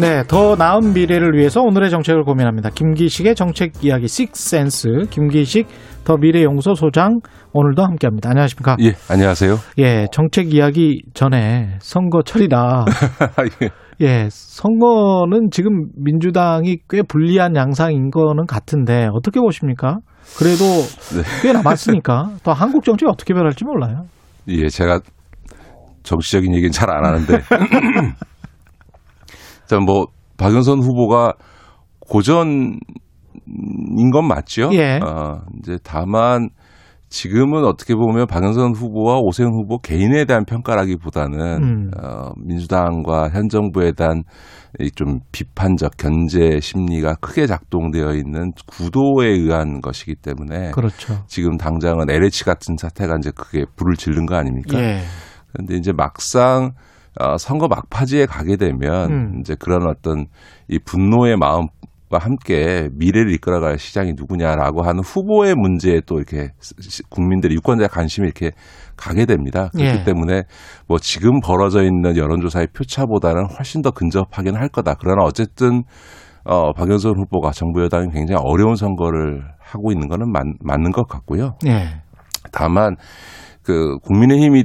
네, 더 나은 미래를 위해서 오늘의 정책을 고민합니다. 김기식의 정책 이야기 식센스 김기식 더 미래연구소 소장 오늘도 함께합니다. 안녕하십니까? 예, 안녕하세요. 예, 정책 이야기 전에 선거철이라 예. 예, 선거는 지금 민주당이 꽤 불리한 양상인 거는 같은데 어떻게 보십니까? 그래도 네. 꽤 남았으니까 또 한국 정치 어떻게 변할지 몰라요. 예, 제가 정치적인 얘기는 잘 안 하는데. 자, 뭐, 박영선 후보가 고전인 건 맞죠? 예. 어, 이제 다만 지금은 어떻게 보면 박영선 후보와 오세훈 후보 개인에 대한 평가라기보다는 음. 어, 민주당과 현 정부에 대한 이좀 비판적 견제 심리가 크게 작동되어 있는 구도에 의한 것이기 때문에 그렇죠. 지금 당장은 LH 같은 사태가 이제 크게 불을 지른 거 아닙니까? 예. 그런데 이제 막상 어, 선거 막바지에 가게 되면 음. 이제 그런 어떤 이 분노의 마음과 함께 미래를 이끌어갈 시장이 누구냐라고 하는 후보의 문제에 또 이렇게 시- 국민들의 유권자의 관심이 이렇게 가게 됩니다. 그렇기 예. 때문에 뭐 지금 벌어져 있는 여론조사의 표차보다는 훨씬 더 근접하긴 할 거다. 그러나 어쨌든 어, 박영선 후보가 정부 여당이 굉장히 어려운 선거를 하고 있는 거는 맞, 맞는 것 같고요. 예. 다만 그 국민의힘의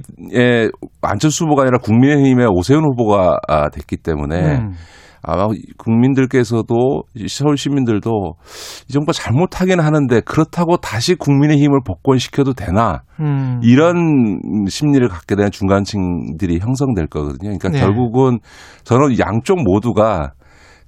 안철수 후보가 아니라 국민의힘의 오세훈 후보가 아, 됐기 때문에 음. 아마 국민들께서도 서울 시민들도 이 정부가 잘못하긴 하는데 그렇다고 다시 국민의힘을 복권시켜도 되나 음. 이런 심리를 갖게 되는 중간층들이 형성될 거거든요. 그러니까 네. 결국은 저는 양쪽 모두가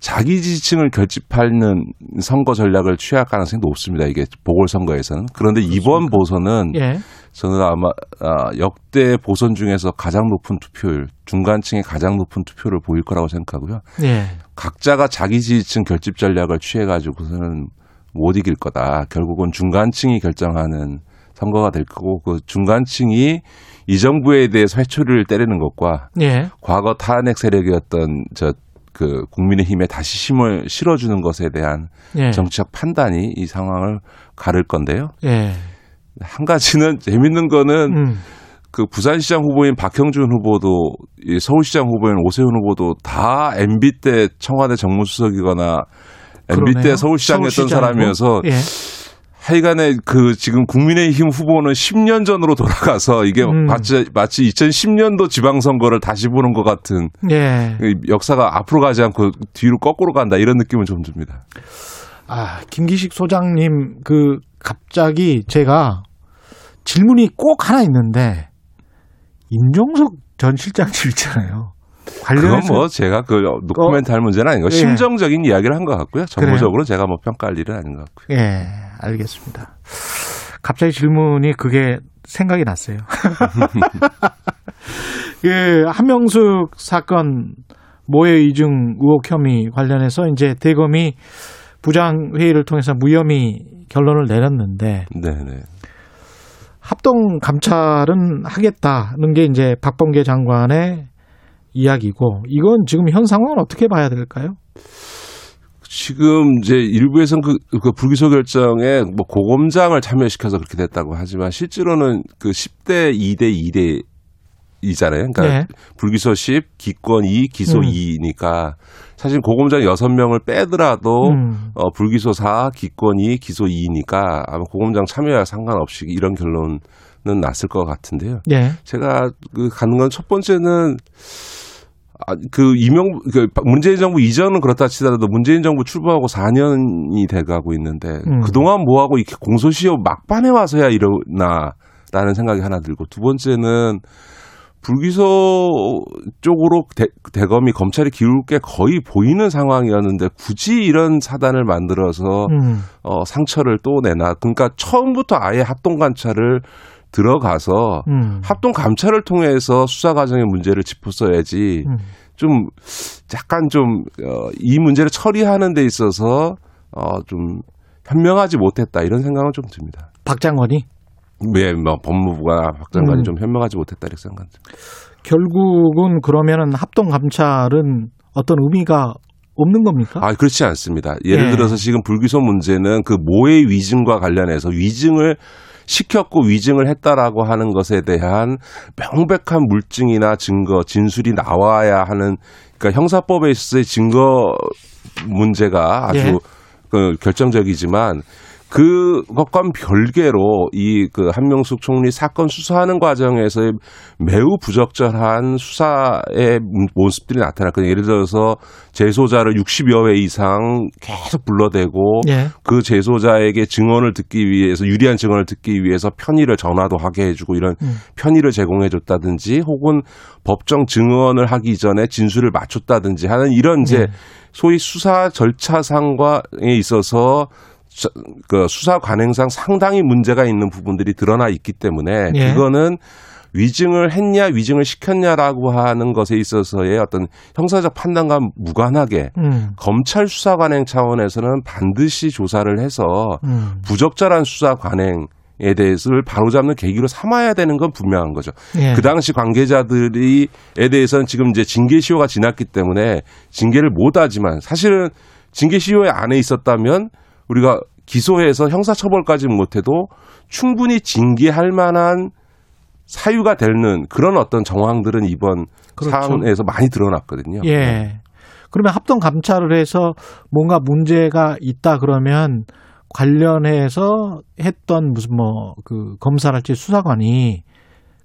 자기 지지층을 결집하는 선거 전략을 취할 가능성이 높습니다. 이게 보궐선거에서는. 그런데 이번 보선은 예. 저는 아마 아, 역대 보선 중에서 가장 높은 투표율, 중간층의 가장 높은 투표를 보일 거라고 생각하고요. 예. 각자가 자기 지지층 결집 전략을 취해가지고서는 못 이길 거다. 결국은 중간층이 결정하는 선거가 될 거고 그 중간층이 이 정부에 대해서 회초리를 때리는 것과 예. 과거 탄핵 세력이었던 저 그 국민의힘에 다시 힘을 실어주는 것에 대한 예. 정치적 판단이 이 상황을 가를 건데요. 예. 한 가지는 재밌는 거는 음. 그 부산시장 후보인 박형준 후보도 이 서울시장 후보인 오세훈 후보도 다 MB 때 청와대 정무수석이거나 MB 그러네요. 때 서울시장이었던. 사람이어서 예. 하여간에 그 지금 국민의힘 후보는 10년 전으로 돌아가서 이게 음. 마치 마치 2010년도 지방선거를 다시 보는 것 같은 예. 이 역사가 앞으로 가지 않고 뒤로 거꾸로 간다 이런 느낌은 좀 듭니다. 아, 김기식 소장님, 그, 갑자기 제가 질문이 꼭 하나 있는데, 임종석 전 실장님 있잖아요. 그건 관련해서. 뭐 제가 그 노코멘트 할 문제는 아닌 거 예. 심정적인 이야기를 한 것 같고요. 정보적으로 제가 뭐 평가할 일은 아닌 것 같고요. 예, 알겠습니다. 갑자기 질문이 그게 생각이 났어요. 그, 한명숙 사건 모해 이중 의혹 혐의 관련해서 이제 대검이 부장 회의를 통해서 무혐의 결론을 내렸는데, 네네. 합동 감찰은 하겠다는 게 이제 박범계 장관의 이야기고 이건 지금 현 상황은 어떻게 봐야 될까요? 지금 이제 일부에서는 그, 그 불기소 결정에 뭐 고검장을 참여시켜서 그렇게 됐다고 하지만 실제로는 그 10대 2대 2대 이잖아요. 그러니까 네. 불기소 10, 기권 2, 기소 음. 2니까 사실 고검장 6명을 빼더라도 음. 어, 불기소 4, 기권 2, 기소 2니까 아마 고검장 참여와 상관없이 이런 결론은 났을 것 같은데요. 예. 제가 그 가는 건 첫 번째는 아, 그 이명 그 문재인 정부 이전은 그렇다 치더라도 문재인 정부 출범하고 4년이 돼가고 있는데 음. 그동안 뭐 하고 이렇게 공소시효 막판에 와서야 이러나라는 생각이 하나 들고 두 번째는 불기소 쪽으로 대, 대검이 검찰이 기울 게 거의 보이는 상황이었는데 굳이 이런 사단을 만들어서 음. 어, 상처를 또 내나 그러니까 처음부터 아예 합동 감찰을 들어가서 음. 합동 감찰을 통해서 수사 과정의 문제를 짚었어야지 음. 좀 약간 좀 어, 이 문제를 처리하는 데 있어서 어, 좀 현명하지 못했다 이런 생각은 좀 듭니다. 박 장관이 왜, 뭐, 법무부가 박 장관이 음. 좀 현명하지 못했다 이렇게 생각합니다. 결국은 그러면은 합동 감찰은 어떤 의미가 없는 겁니까? 아, 그렇지 않습니다. 예를 예. 들어서 지금 불기소 문제는 그 모의 위증과 관련해서 위증을 시켰고 위증을 했다라고 하는 것에 대한 명백한 물증이나 증거, 진술이 나와야 하는 그러니까 형사법에 있어서의 증거 문제가 아주 예. 그 결정적이지만 그것과 별개로 이 그 한명숙 총리 사건 수사하는 과정에서 매우 부적절한 수사의 모습들이 나타났거든요. 예를 들어서 재소자를 60여 회 이상 계속 불러대고 예. 그 재소자에게 증언을 듣기 위해서 유리한 증언을 듣기 위해서 편의를 전화도 하게 해주고 이런 음. 편의를 제공해줬다든지 혹은 법정 증언을 하기 전에 진술을 맞췄다든지 하는 이런 이제 네. 소위 수사 절차상과에 있어서 수- 그 수사 관행상 상당히 문제가 있는 부분들이 드러나 있기 때문에 예. 그거는 위증을 했냐 위증을 시켰냐라고 하는 것에 있어서의 어떤 형사적 판단과 무관하게 음. 검찰 수사 관행 차원에서는 반드시 조사를 해서 음. 부적절한 수사 관행 에 대해서를 바로잡는 계기로 삼아야 되는 건 분명한 거죠. 예. 그 당시 관계자들이에 대해서는 지금 이제 징계 시효가 지났기 때문에 징계를 못 하지만 사실은 징계 시효에 안에 있었다면 우리가 기소해서 형사처벌까지는 못해도 충분히 징계할 만한 사유가 되는 그런 어떤 정황들은 이번 그렇죠. 사안에서 많이 드러났거든요. 예. 그러면 합동 감찰을 해서 뭔가 문제가 있다 그러면 관련해서 했던 무슨 뭐 그 검사랄지 수사관이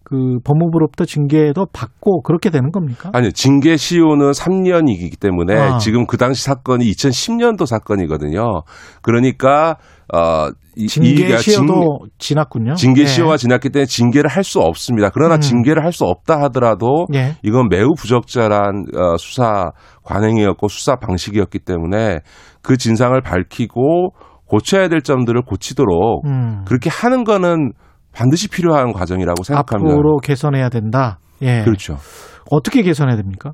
그 법무부로부터 징계도 받고 그렇게 되는 겁니까? 아니요. 징계 시효는 3년이기 때문에 아. 지금 그 당시 사건이 2010년도 사건이거든요. 그러니까 어 이- 징계 시효도 지났군요. 징계 예. 시효가 지났기 때문에 징계를 할 수 없습니다. 그러나 음. 징계를 할 수 없다 하더라도 예. 이건 매우 부적절한 어, 수사 관행이었고 수사 방식이었기 때문에 그 진상을 밝히고 고쳐야 될 점들을 고치도록 음. 그렇게 하는 거는 반드시 필요한 과정이라고 생각합니다. 앞으로 개선해야 된다. 예. 그렇죠. 어떻게 개선해야 됩니까?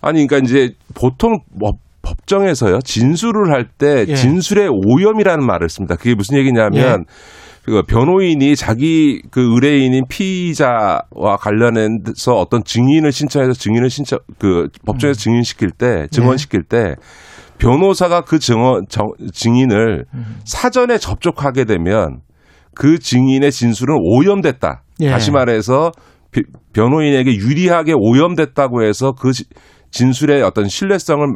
아니, 그러니까 이제 보통 뭐 법정에서요 진술을 할때 예. 진술의 오염이라는 말을 씁니다. 그게 무슨 얘기냐면 예. 그 변호인이 자기 그 의뢰인인 피의자와 관련해서 어떤 증인을 신청해서 증인을 신청 그 법정에서 증인시킬 때 증언시킬 때 변호사가 그 증언 정- 증인을 사전에 접촉하게 되면 그 증인의 진술은 오염됐다. 예. 다시 말해서 비- 변호인에게 유리하게 오염됐다고 해서 그 지- 진술의 어떤 신뢰성을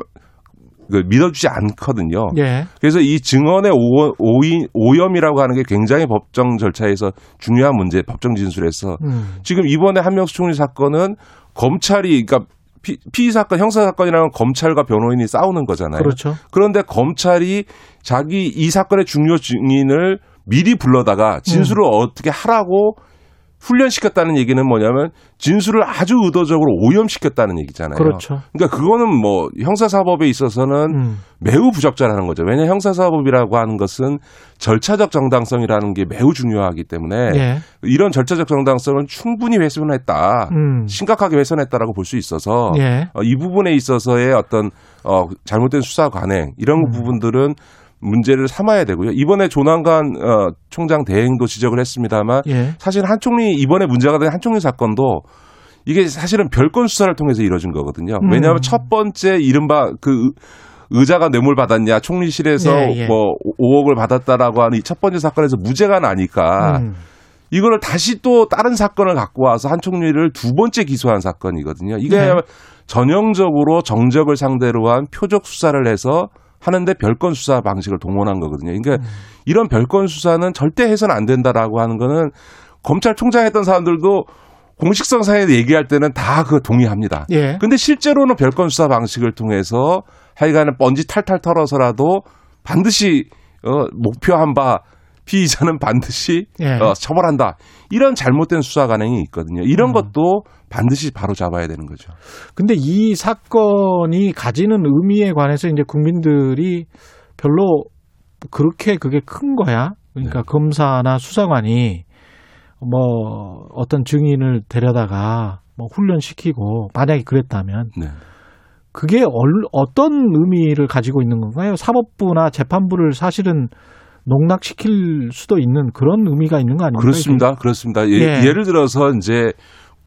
그 믿어주지 않거든요. 예. 그래서 이 증언의 오, 오인, 오염이라고 하는 게 굉장히 법정 절차에서 중요한 문제, 법정 진술에서 음. 지금 이번에 한명수 총리 사건은 검찰이 그러니까 피, 피의 사건, 형사 사건이라면 검찰과 변호인이 싸우는 거잖아요. 그렇죠. 그런데 검찰이 자기 이 사건의 중요 증인을 미리 불러다가 진술을 음. 어떻게 하라고 훈련시켰다는 얘기는 뭐냐면 진술을 아주 의도적으로 오염시켰다는 얘기잖아요. 그렇죠. 그러니까 그거는 뭐 형사사법에 있어서는 음. 매우 부적절한 거죠. 왜냐 형사사법이라고 하는 것은 절차적 정당성이라는 게 매우 중요하기 때문에 예. 이런 절차적 정당성은 충분히 훼손했다. 음. 심각하게 훼손했다라고 볼 수 있어서 예. 어, 이 부분에 있어서의 어떤 어, 잘못된 수사 관행 이런 음. 부분들은 문제를 삼아야 되고요. 이번에 조남관 어, 총장 대행도 지적을 했습니다만 예. 사실 한 총리 이번에 문제가 된 한 총리 사건도 이게 사실은 별건 수사를 통해서 이루어진 거거든요. 음. 왜냐하면 첫 번째 이른바 그 의- 의자가 뇌물 받았냐 총리실에서 예, 예. 뭐 5억을 받았다라고 하는 이 첫 번째 사건에서 무죄가 나니까 음. 이거를 다시 또 다른 사건을 갖고 와서 한 총리를 두 번째 기소한 사건이거든요. 이게 네. 전형적으로 정적을 상대로 한 표적 수사를 해서 하는데 별건 수사 방식을 동원한 거거든요. 그러니까 음. 이런 별건 수사는 절대 해서는 안 된다라고 하는 거는 검찰총장 했던 사람들도 공식성상에 얘기할 때는 다 그 동의합니다. 예. 근데 실제로는 별건 수사 방식을 통해서 하여간에 먼지 탈탈 털어서라도 반드시 어, 목표한 바 피의자는 반드시 예. 어, 처벌한다. 이런 잘못된 수사 관행이 있거든요. 이런 음. 것도 반드시 바로 잡아야 되는 거죠. 근데 이 사건이 가지는 의미에 관해서 이제 국민들이 별로 그렇게 그게 큰 거야. 그러니까 검사나 수사관이 뭐 어떤 증인을 데려다가 뭐 훈련시키고 만약에 그랬다면 네. 그게 얼- 어떤 의미를 가지고 있는 건가요? 사법부나 재판부를 사실은 농락시킬 수도 있는 그런 의미가 있는 거 아닙니까? 그렇습니다. 그렇습니다. 예, 예. 예를 들어서 이제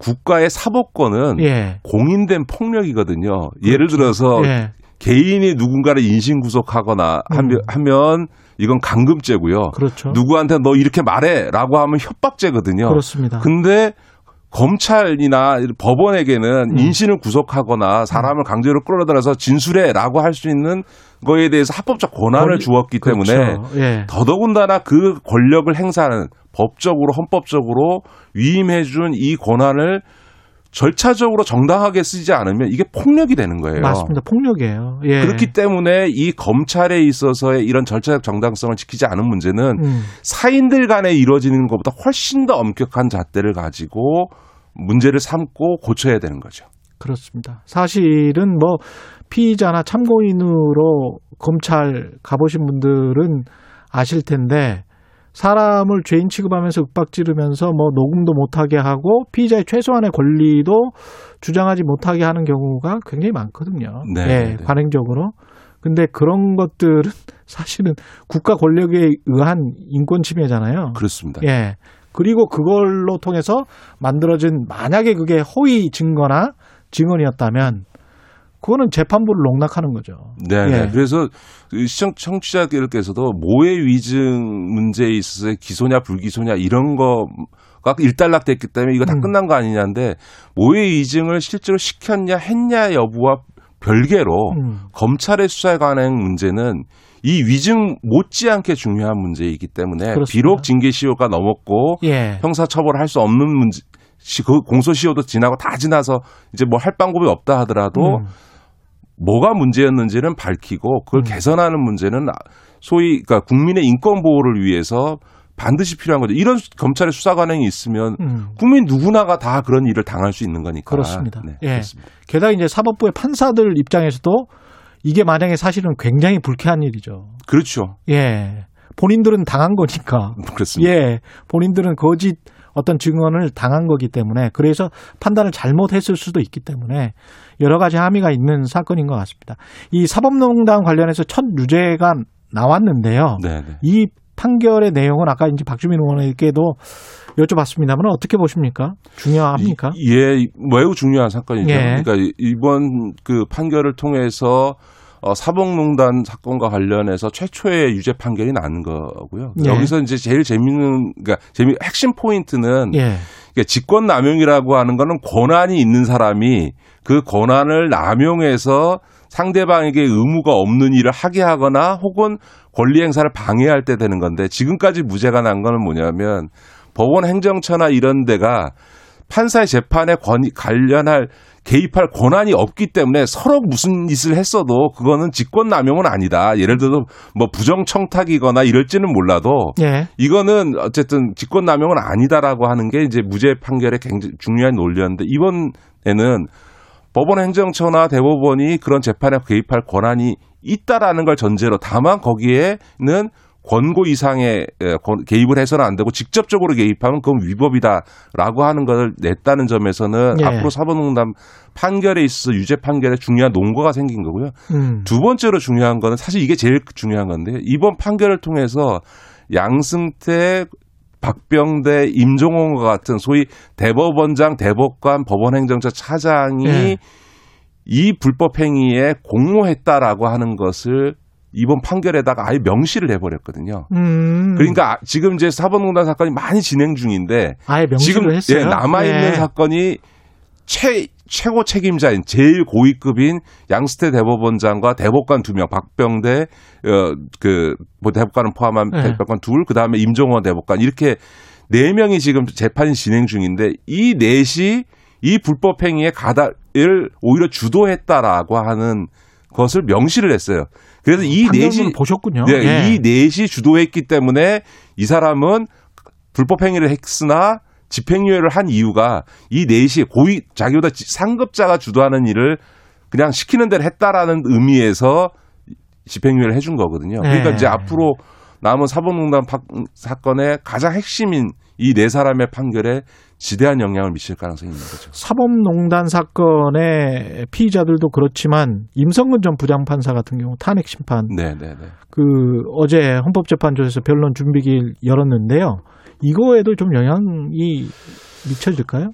국가의 사법권은? 예. 공인된 폭력이거든요. 예를 들어서 예. 개인이 누군가를 인신 구속하거나 하면, 음. 하면 이건 감금죄고요. 그렇죠. 누구한테 너 이렇게 말해라고 하면 협박죄거든요. 그렇습니다. 근데 검찰이나 법원에게는 음. 인신을 구속하거나 사람을 강제로 끌어들여서 진술해라고 할 수 있는 거에 대해서 합법적 권한을 권리- 주었기 때문에 그렇죠. 예. 더더군다나 그 권력을 행사하는 법적으로 헌법적으로 위임해 준 이 권한을 절차적으로 정당하게 쓰지 않으면 이게 폭력이 되는 거예요. 맞습니다. 폭력이에요. 예. 그렇기 때문에 이 검찰에 있어서의 이런 절차적 정당성을 지키지 않은 문제는 음. 사인들 간에 이루어지는 것보다 훨씬 더 엄격한 잣대를 가지고 문제를 삼고 고쳐야 되는 거죠. 그렇습니다. 사실은 뭐 피의자나 참고인으로 검찰 가보신 분들은 아실 텐데 사람을 죄인 취급하면서 윽박지르면서 뭐 녹음도 못하게 하고 피의자의 최소한의 권리도 주장하지 못하게 하는 경우가 굉장히 많거든요. 네, 예, 네. 관행적으로. 근데 그런 것들은 사실은 국가 권력에 의한 인권 침해잖아요. 그렇습니다. 예. 그리고 그걸로 통해서 만들어진 만약에 그게 허위 증거나 증언이었다면 그거는 재판부를 농락하는 거죠. 네, 네. 예. 그래서 그 시청 청취자들께서도 모해 위증 문제에 있어서 기소냐 불기소냐 이런 거가 일단락됐기 때문에 이거 다 음. 끝난 거 아니냐인데 모해 위증을 실제로 시켰냐 했냐 여부와 별개로 음. 검찰의 수사에 관한 문제는 이 위증 못지않게 중요한 문제이기 때문에 그렇습니다. 비록 징계 시효가 넘었고 예. 형사 처벌할 수 없는 문제 시- 그 공소시효도 지나고 다 지나서 이제 뭐 할 방법이 없다 하더라도 음. 뭐가 문제였는지는 밝히고 그걸 개선하는 문제는 소위 그러니까 국민의 인권 보호를 위해서 반드시 필요한 거죠. 이런 검찰의 수사 관행이 있으면 음. 국민 누구나가 다 그런 일을 당할 수 있는 거니까. 그렇습니다. 네, 예. 그렇습니다. 게다가 이제 사법부의 판사들 입장에서도 이게 만약에 사실은 굉장히 불쾌한 일이죠. 그렇죠. 예. 본인들은 당한 거니까. 그렇습니다. 예. 본인들은 거짓 어떤 증언을 당한 거기 때문에 그래서 판단을 잘못했을 수도 있기 때문에 여러 가지 함의가 있는 사건인 것 같습니다. 이 사법농단 관련해서 첫 유죄가 나왔는데요. 네, 네. 이 판결의 내용은 아까 이제 박주민 의원에게도 여쭤봤습니다만 어떻게 보십니까? 중요합니까? 이- 예, 매우 중요한 사건이죠. 예. 그러니까 이- 이번 그 판결을 통해서 어, 사법농단 사건과 관련해서 최초의 유죄 판결이 나는 거고요. 예. 여기서 이제 제일 재밌는 그러니까 재미 핵심 포인트는 예. 그러니까 직권 남용이라고 하는 거는 권한이 있는 사람이 그 권한을 남용해서 상대방에게 의무가 없는 일을 하게 하거나 혹은 권리 행사를 방해할 때 되는 건데 지금까지 무죄가 난 거는 뭐냐면 법원 행정처나 이런 데가 판사의 재판에 권 관련할 개입할 권한이 없기 때문에 서로 무슨 짓을 했어도 그거는 직권 남용은 아니다. 예를 들어서 뭐 부정 청탁이거나 이럴지는 몰라도 예. 이거는 어쨌든 직권 남용은 아니다라고 하는 게 이제 무죄 판결의 굉장히 중요한 논리였는데 이번에는 법원 행정처나 대법원이 그런 재판에 개입할 권한이 있다라는 걸 전제로 다만 거기에는 권고 이상의 개입을 해서는 안 되고 직접적으로 개입하면 그건 위법이다라고 하는 것을 냈다는 점에서는 예. 앞으로 사법농단 판결에 있어서 유죄 판결에 중요한 논거가 생긴 거고요. 음. 두 번째로 중요한 거는 사실 이게 제일 중요한 건데 이번 판결을 통해서 양승태 박병대, 임종원과 같은 소위 대법원장, 대법관, 법원행정처 차장이 예. 이 불법 행위에 공모했다라고 하는 것을 이번 판결에다가 아예 명시를 해버렸거든요. 음. 그러니까 아- 지금 이제 사법농단 사건이 많이 진행 중인데 아예 명시를 지금 했어요. 예, 남아 있는 예. 사건이 최 최고 책임자인 제일 고위급인 양스태 대법원장과 대법관 두 명, 박병대 어 그 대법관을 포함한 네. 대법관 둘, 그 다음에 임종원 대법관 이렇게 네 명이 지금 재판이 진행 중인데 이 넷이 이 불법 행위에 가다를 오히려 주도했다라고 하는 것을 명시를 했어요. 그래서 이 넷이 보셨군요. 네, 예. 이 넷이 주도했기 때문에 이 사람은 불법 행위를 했으나 집행유예를 한 이유가 이 넷이 고위 자기보다 지- 상급자가 주도하는 일을 그냥 시키는 대로 했다라는 의미에서 집행유예를 해준 거거든요. 그러니까 네. 이제 앞으로 남은 사법농단 파- 사건의 가장 핵심인 이 네 사람의 판결에 지대한 영향을 미칠 가능성이 있는 거죠. 사법농단 사건의 피의자들도 그렇지만 임성근 전 부장판사 같은 경우 탄핵 심판 네, 네, 네. 그 어제 헌법재판소에서 변론 준비기일 열었는데요. 이거에도 좀 영향이 미쳐질까요?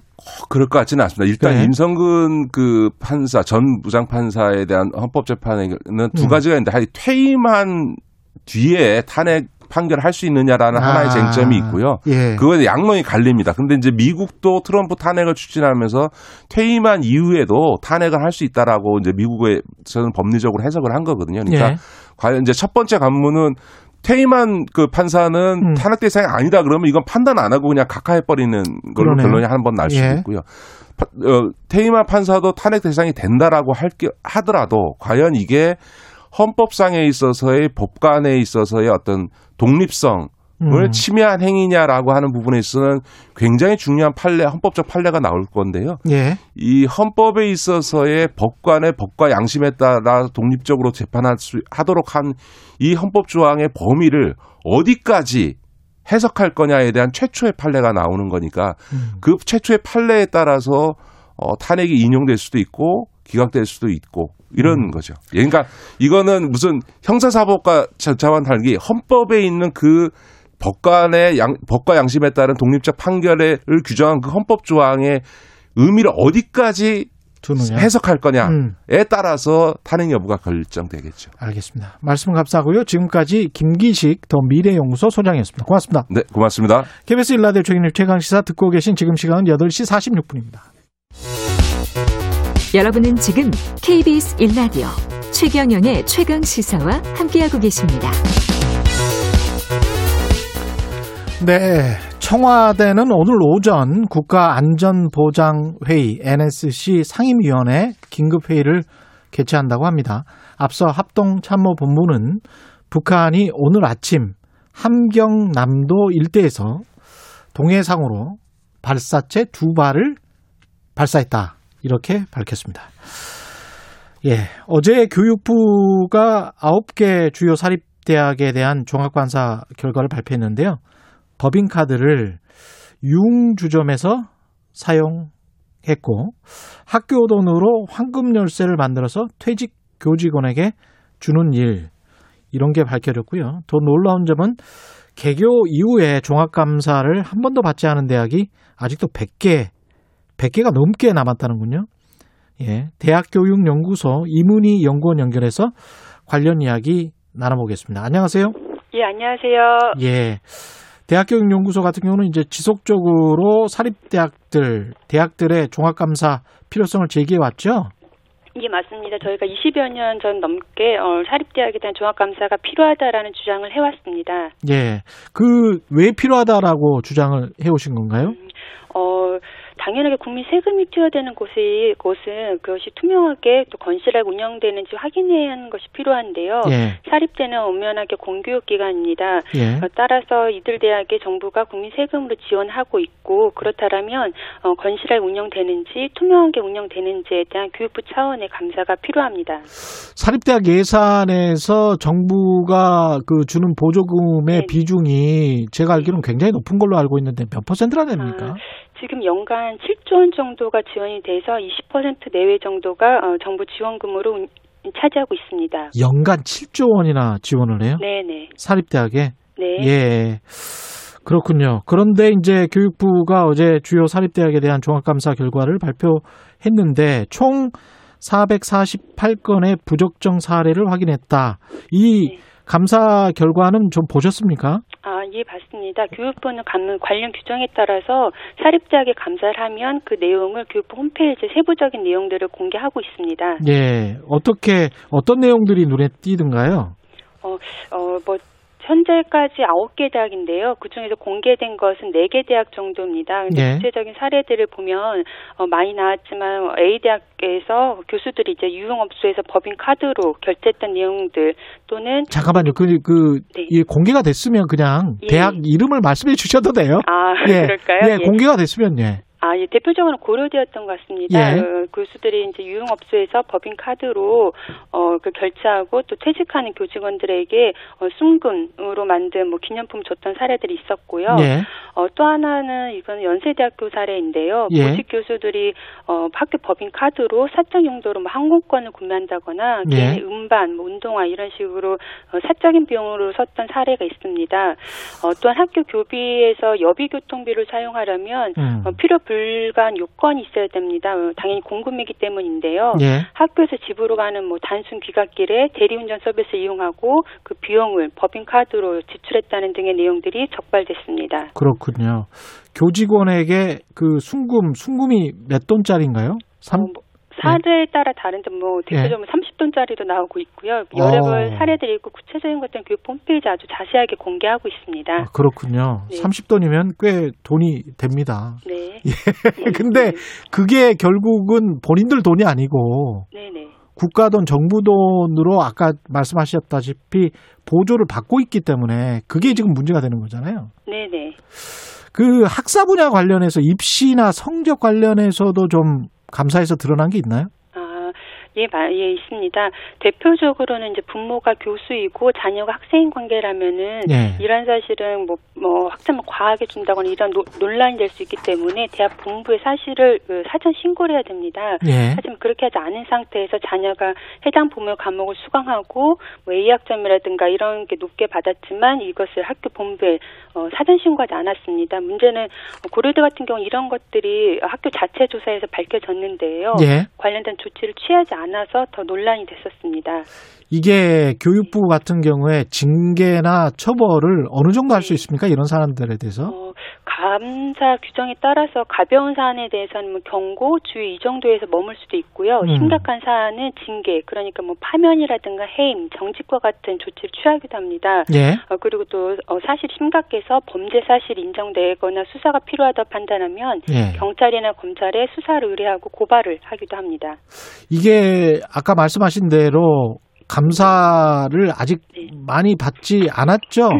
그럴 것 같지는 않습니다. 일단 네. 임성근 그 판사 전 부장 판사에 대한 헌법 재판에는 두 음. 가지가 있는데 하 퇴임한 뒤에 탄핵 판결을 할 수 있느냐라는 하나의 아. 쟁점이 있고요. 예. 그거에 양론이 갈립니다. 근데 이제 미국도 트럼프 탄핵을 추진하면서 퇴임한 이후에도 탄핵을 할 수 있다라고 이제 미국에서는 법리적으로 해석을 한 거거든요. 그러니까 예. 과연 이제 첫 번째 관문은 퇴임한 그 판사는 음. 탄핵 대상이 아니다 그러면 이건 판단 안 하고 그냥 각하해 버리는 걸로 그러네요. 결론이 한 번 날 수도 예. 있고요. 파- 어, 퇴임한 판사도 탄핵 대상이 된다라고 할 게, 하더라도 과연 이게 헌법상에 있어서의 법관에 있어서의 어떤 독립성을 음. 침해한 행위냐라고 하는 부분에 있어서는 굉장히 중요한 판례, 헌법적 판례가 나올 건데요. 예. 이 헌법에 있어서의 법관의 법과 양심에 따라 독립적으로 재판할 수 하도록 한 이 헌법 조항의 범위를 어디까지 해석할 거냐에 대한 최초의 판례가 나오는 거니까 음. 그 최초의 판례에 따라서 어, 탄핵이 인용될 수도 있고 기각될 수도 있고 이런 음. 거죠. 예, 그러니까 이거는 무슨 형사사법과 절차와는 달리 헌법에 있는 그 법관의 양, 법과 양심에 따른 독립적 판결을 규정한 그 헌법 조항의 의미를 어디까지 두느냐. 해석할 거냐에 음. 따라서 탄핵 여부가 결정되겠죠. 알겠습니다. 말씀 감사하고요. 지금까지 김기식 더 미래연구소 소장이었습니다. 고맙습니다. 네, 고맙습니다. KBS 일라디오 최경님 최강시사 듣고 계신 지금 시간은 8시 46분입니다. 여러분은 지금 KBS 1라디오 최경영의 최강 시사와 함께하고 계십니다. 네. 청와대는 오늘 오전 국가안전보장회의 NSC 상임위원회 긴급회의를 개최한다고 합니다. 앞서 합동참모본부는 북한이 오늘 아침 함경남도 일대에서 동해상으로 발사체 두 발을 발사했다. 이렇게 밝혔습니다. 예, 어제 교육부가 9개 주요 사립대학에 대한 종합관사 결과를 발표했는데요. 법인카드를 융주점에서 사용했고 학교 돈으로 황금 열쇠를 만들어서 퇴직 교직원에게 주는 일 이런 게 밝혀졌고요. 더 놀라운 점은 개교 이후에 종합감사를 한 번도 받지 않은 대학이 아직도 100개, 100개가 넘게 남았다는군요. 예. 대학교육연구소 이문희 연구원 연결해서 관련 이야기 나눠보겠습니다. 안녕하세요. 예, 안녕하세요. 예. 대학교육연구소 같은 경우는 이제 지속적으로 사립대학들, 대학들의 종합감사 필요성을 제기해 왔죠. 예, 맞습니다. 저희가 20여 년 전 넘게 어, 사립대학에 대한 종합감사가 필요하다라는 주장을 해왔습니다. 예. 그 왜 필요하다라고 주장을 해오신 건가요? 어, 당연하게 국민 세금이 투여되는 곳이 곳은 그것이 투명하게 또 건실하게 운영되는지 확인해야 하는 것이 필요한데요. 예. 사립대는 엄연하게 공교육 기관입니다. 예. 어, 따라서 이들 대학에 정부가 국민 세금으로 지원하고 있고 그렇다면 어, 건실하게 운영되는지 투명하게 운영되는지에 대한 교육부 차원의 감사가 필요합니다. 사립대학 예산에서 정부가 그 주는 보조금의 비중이 제가 알기로는 굉장히 높은 걸로 알고 있는데 몇 퍼센트나 됩니까? 지금 연간 7조 원 정도가 지원이 돼서 20% 내외 정도가 어, 정부 지원금으로 운- 차지하고 있습니다. 연간 7조 원이나 지원을 해요? 네네. 사립대학에? 네. 예. 그렇군요. 그런데 이제 교육부가 어제 주요 사립대학에 대한 종합감사 결과를 발표했는데 총 448건의 부적정 사례를 확인했다. 이 감사 결과는 좀 보셨습니까? 아, 예, 봤습니다. 교육부는 감- 관련 규정에 따라서 사립대학에 감사를 하면 그 내용을 교육부 홈페이지에 세부적인 내용들을 공개하고 있습니다. 예. 어떻게 어떤 내용들이 눈에 띄던가요? 어, 어, 뭐, 현재까지 9개 대학인데요. 그 중에서 공개된 것은 4개 대학 정도입니다. 근데 예. 구체적인 사례들을 보면, 어, 많이 나왔지만, A 대학에서 교수들이 이제 유흥업소에서 법인 카드로 결제했던 내용들 또는 잠깐만요. 그, 그, 네. 이 공개가 됐으면 그냥 예. 대학 이름을 말씀해 주셔도 돼요. 아, 예. 그럴까요? 예, 공개가 됐으면, 예. 아, 예, 대표적으로 고려되었던 것 같습니다. 예. 어, 교수들이 이제 유흥업소에서 법인 카드로 어, 그 결제하고 또 퇴직하는 교직원들에게 어, 순금으로 만든 뭐 기념품 줬던 사례들이 있었고요. 예. 어, 또 하나는 이건 연세대학교 사례인데요. 예. 보직 교수들이 어, 학교 법인 카드로 사적 용도로 뭐 항공권을 구매한다거나 예. 개인의 음반, 뭐 운동화 이런 식으로 어, 사적인 비용으로 썼던 사례가 있습니다. 어, 또한 학교 교비에서 여비 교통비를 사용하려면 음. 어, 필요 불 가한 요건이 있어야 됩니다. 어, 당연히 공금이기 때문인데요. 예. 학교에서 집으로 가는 뭐 단순 귀갓길에 대리운전 서비스를 이용하고 그 비용을 법인 카드로 지출했다는 등의 내용들이 적발됐습니다. 그렇군요. 교직원에게 그 순금, 순금이 몇 돈짜리인가요? 삼 사례에 따라 다른데 뭐 대표적으로 30돈짜리도 나오고 있고요. 여러 어. 번 사례들이 있고 구체적인 것들은 교육 홈페이지 아주 자세하게 공개하고 있습니다. 아, 그렇군요. 네. 30돈이면 꽤 돈이 됩니다. 네. 예. 근데 그게 결국은 본인들 돈이 아니고 네네. 국가 돈, 정부 돈으로 아까 말씀하셨다시피 보조를 받고 있기 때문에 그게 지금 문제가 되는 거잖아요. 네네. 그 학사 분야 관련해서 입시나 성적 관련해서도 좀 감사에서 드러난 게 있나요? 아, 예, 마- 예, 있습니다. 대표적으로는 이제 부모가 교수이고 자녀가 학생인 관계라면은 예. 이런 사실은 뭐, 뭐 학점을 과하게 준다거나 이런 노- 논란이 될 수 있기 때문에 대학 본부에 사실을 그 사전 신고를 해야 됩니다. 예. 하지만 그렇게 하지 않은 상태에서 자녀가 해당 부모 과목을 수강하고 뭐 A 학점이라든가 이런 게 높게 받았지만 이것을 학교 본부에 어, 사전 신고하지 않았습니다. 문제는 고려대 같은 경우 이런 것들이 학교 자체 조사에서 밝혀졌는데요. 예. 관련된 조치를 취하지 않 아서 더 논란이 됐었습니다. 이게 교육부 같은 경우에 징계나 처벌을 어느 정도 할 수 있습니까? 이런 사람들에 대해서? 어, 감사 규정에 따라서 가벼운 사안에 대해서는 뭐 경고, 주의 이 정도에서 머물 수도 있고요. 음. 심각한 사안은 징계, 그러니까 뭐 파면이라든가 해임, 정직과 같은 조치를 취하기도 합니다. 예. 어, 그리고 또 어, 사실 심각해서 범죄 사실이 인정되거나 수사가 필요하다 판단하면 예. 경찰이나 검찰에 수사를 의뢰하고 고발을 하기도 합니다. 이게 아까 말씀하신 대로 감사를 아직 많이 받지 않았죠?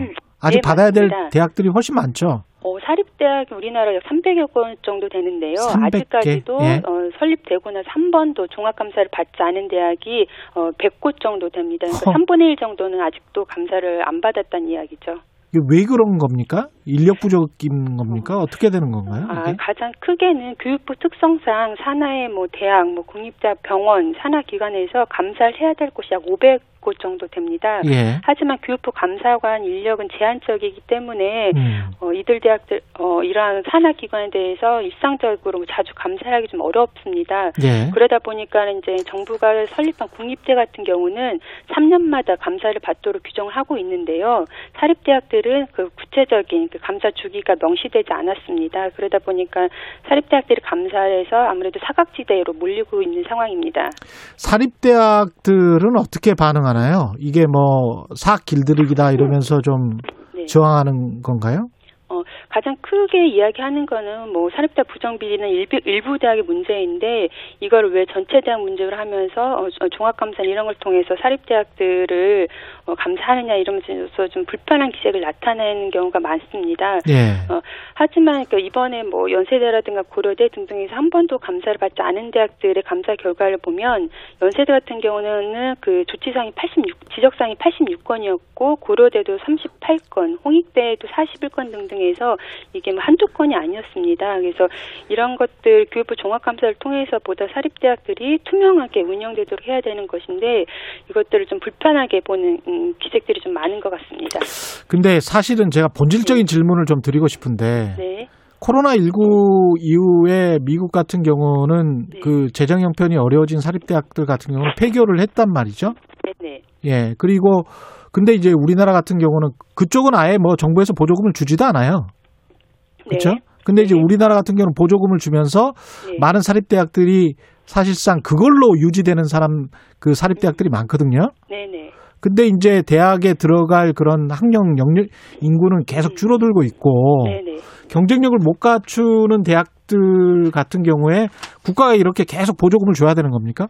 아직 네, 받아야 될 맞습니다. 대학들이 훨씬 많죠. 어, 사립대학이 우리나라 약 300여 건 정도 되는데요. 300 개? 아직까지도 예. 어, 설립되고 나서 한 번도 종합감사를 받지 않은 대학이 어, 100곳 정도 됩니다. 그러니까 허. 3분의 1 정도는 아직도 감사를 안 받았다는 이야기죠. 이게 왜 그런 겁니까? 인력 부족인 겁니까? 어떻게 되는 건가요? 아? 가장 크게는 교육부 특성상 산하의 뭐 대학, 뭐 공립대학, 병원, 산하 기관에서 감사를 해야 될 곳이 약 500곳 정도 됩니다. 예. 하지만 교육부 감사관 인력은 제한적이기 때문에 음. 어, 이들 대학들 어, 이러한 산하 기관에 대해서 일상적으로 자주 감사하기 좀 어렵습니다. 예. 그러다 보니까 이제 정부가 설립한 국립대 같은 경우는 3년마다 감사를 받도록 규정을 하고 있는데요. 사립 대학들은 그 구체적인 그 감사 주기가 명시되지 않았습니다. 그러다 보니까 사립 대학들이 감사해서 아무래도 사각지대로 몰리고 있는 상황입니다. 사립 대학들은 어떻게 반응 하나요? 이게 뭐 사학 길들이기다 이러면서 좀 네. 저항하는 건가요? 어, 가장 크게 이야기하는 거는 뭐 사립대학 부정비리는 일부, 일부 대학의 문제인데 이걸 왜 전체 대학 문제로 하면서 어, 어, 종합감사 이런 걸 통해서 사립대학들을 어, 감사하느냐 이러면서 좀 불편한 기색을 나타내는 경우가 많습니다. 예. 어, 하지만 그 이번에 뭐 연세대라든가 고려대 등등에서 한 번도 감사를 받지 않은 대학들의 감사 결과를 보면 연세대 같은 경우는 그 조치상이 86, 지적상이 86건이었고 고려대도 38건, 홍익대도 41건 등등해서 이게 뭐 한두 건이 아니었습니다. 그래서 이런 것들 교육부 종합감사를 통해서 보다 사립대학들이 투명하게 운영되도록 해야 되는 것인데 이것들을 좀 불편하게 보는 음, 기색들이 좀 많은 것 같습니다. 근데 사실은 제가 본질적인 질문을 좀 드리고 싶은데 네. 코로나19 이후에 미국 같은 경우는 네. 그 재정 형편이 어려워진 사립대학들 같은 경우는 폐교를 했단 말이죠. 네네. 예. 그리고 근데 이제 우리나라 같은 경우는 그쪽은 아예 뭐 정부에서 보조금을 주지도 않아요. 그렇죠? 네. 근데 이제 우리나라 같은 경우는 보조금을 주면서 네. 많은 사립대학들이 사실상 그걸로 유지되는 사람 그 사립대학들이 많거든요. 네네. 근데 이제 대학에 들어갈 그런 학령 영역 인구는 계속 줄어들고 있고 음. 네네. 경쟁력을 못 갖추는 대학들 같은 경우에 국가가 이렇게 계속 보조금을 줘야 되는 겁니까?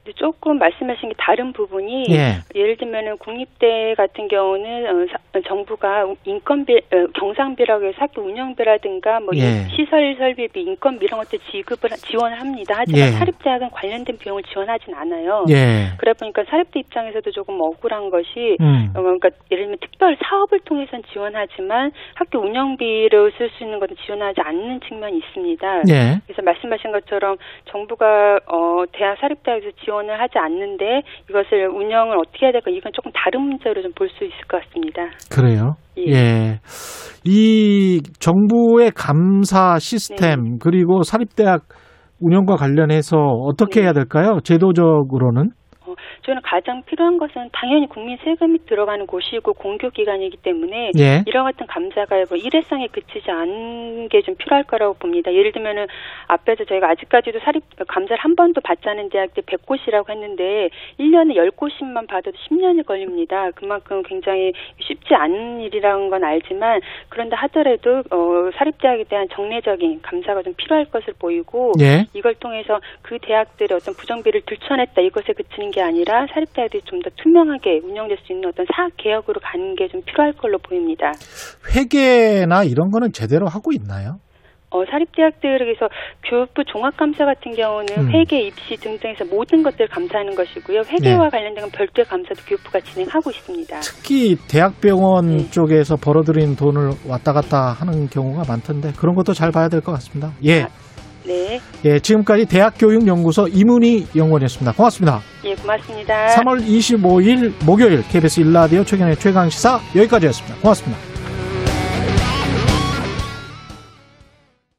아, 근데 조금 말씀하신 게 다른 부분이 예. 예를 들면은 국립대 같은 경우는 어, 사- 정부가 인건비 어, 경상비라고 해서 학교 운영비라든가 뭐 예. 시설 설비비 인건비 이런 것들 지급을 하- 지원을 합니다. 하지만 예. 사립대학은 관련된 비용을 지원하진 않아요. 예. 그러다 보니까 사립대 입장에서도 조금 억울한 것이 음. 어, 그러니까 예를 들면 특별 사업을 통해서는 지원하지만 학교 운영비로 쓸수 있는 것은 지원하지 않는 측면이 있습니다. 예. 그래서 말씀하신 것처럼 정부가 어, 대학 사립대학에서 지원 을 하지 않는데 이것을 운영을 어떻게 해야 될까 이건 조금 다른 문제로 좀 볼 수 있을 것 같습니다. 그래요. 예. 예. 이 정부의 감사 시스템 그리고 사립대학 운영과 관련해서 어떻게 해야 될까요? 제도적으로는? 어, 저는 가장 필요한 것은 당연히 국민 세금이 들어가는 곳이고 공교 기관이기 때문에 예. 이런 같은 감사가 뭐 일회성에 그치지 않는 게좀 필요할 거라고 봅니다. 예를 들면은 앞에서 저희가 아직까지도 사립 감사를 한 번도 받지 않은 대학들 100곳이라고 했는데 1년에 10곳씩만 받아도 10년이 걸립니다. 그만큼 굉장히 쉽지 않은 일이라는 건 알지만 그런다 하더라도 어, 사립대학에 대한 정례적인 감사가 좀 필요할 것을 보이고 예. 이걸 통해서 그 대학들의 어떤 부정비를 들춰냈다 이것에 그치는 게 아니라 사립대학들이 좀 더 투명하게 운영될 수 있는 어떤 사학 개혁으로 가는 게 좀 필요할 걸로 보입니다. 회계나 이런 거는 제대로 하고 있나요? 어, 사립대학들에서 교육부 종합감사 같은 경우는 음. 회계, 입시 등등에서 모든 것들을 감사하는 것이고요. 회계와 네. 관련된 건 별도의 감사도 교육부가 진행하고 있습니다. 특히 대학병원 네. 쪽에서 벌어들인 돈을 왔다 갔다 하는 경우가 많던데 그런 것도 잘 봐야 될 것 같습니다. 예. 네, 예, 지금까지 대학교육연구소 이문희 연구원이었습니다. 고맙습니다. 예, 고맙습니다. 3월 25일 목요일 KBS 일라디오 최경의 최강시사 여기까지였습니다. 고맙습니다.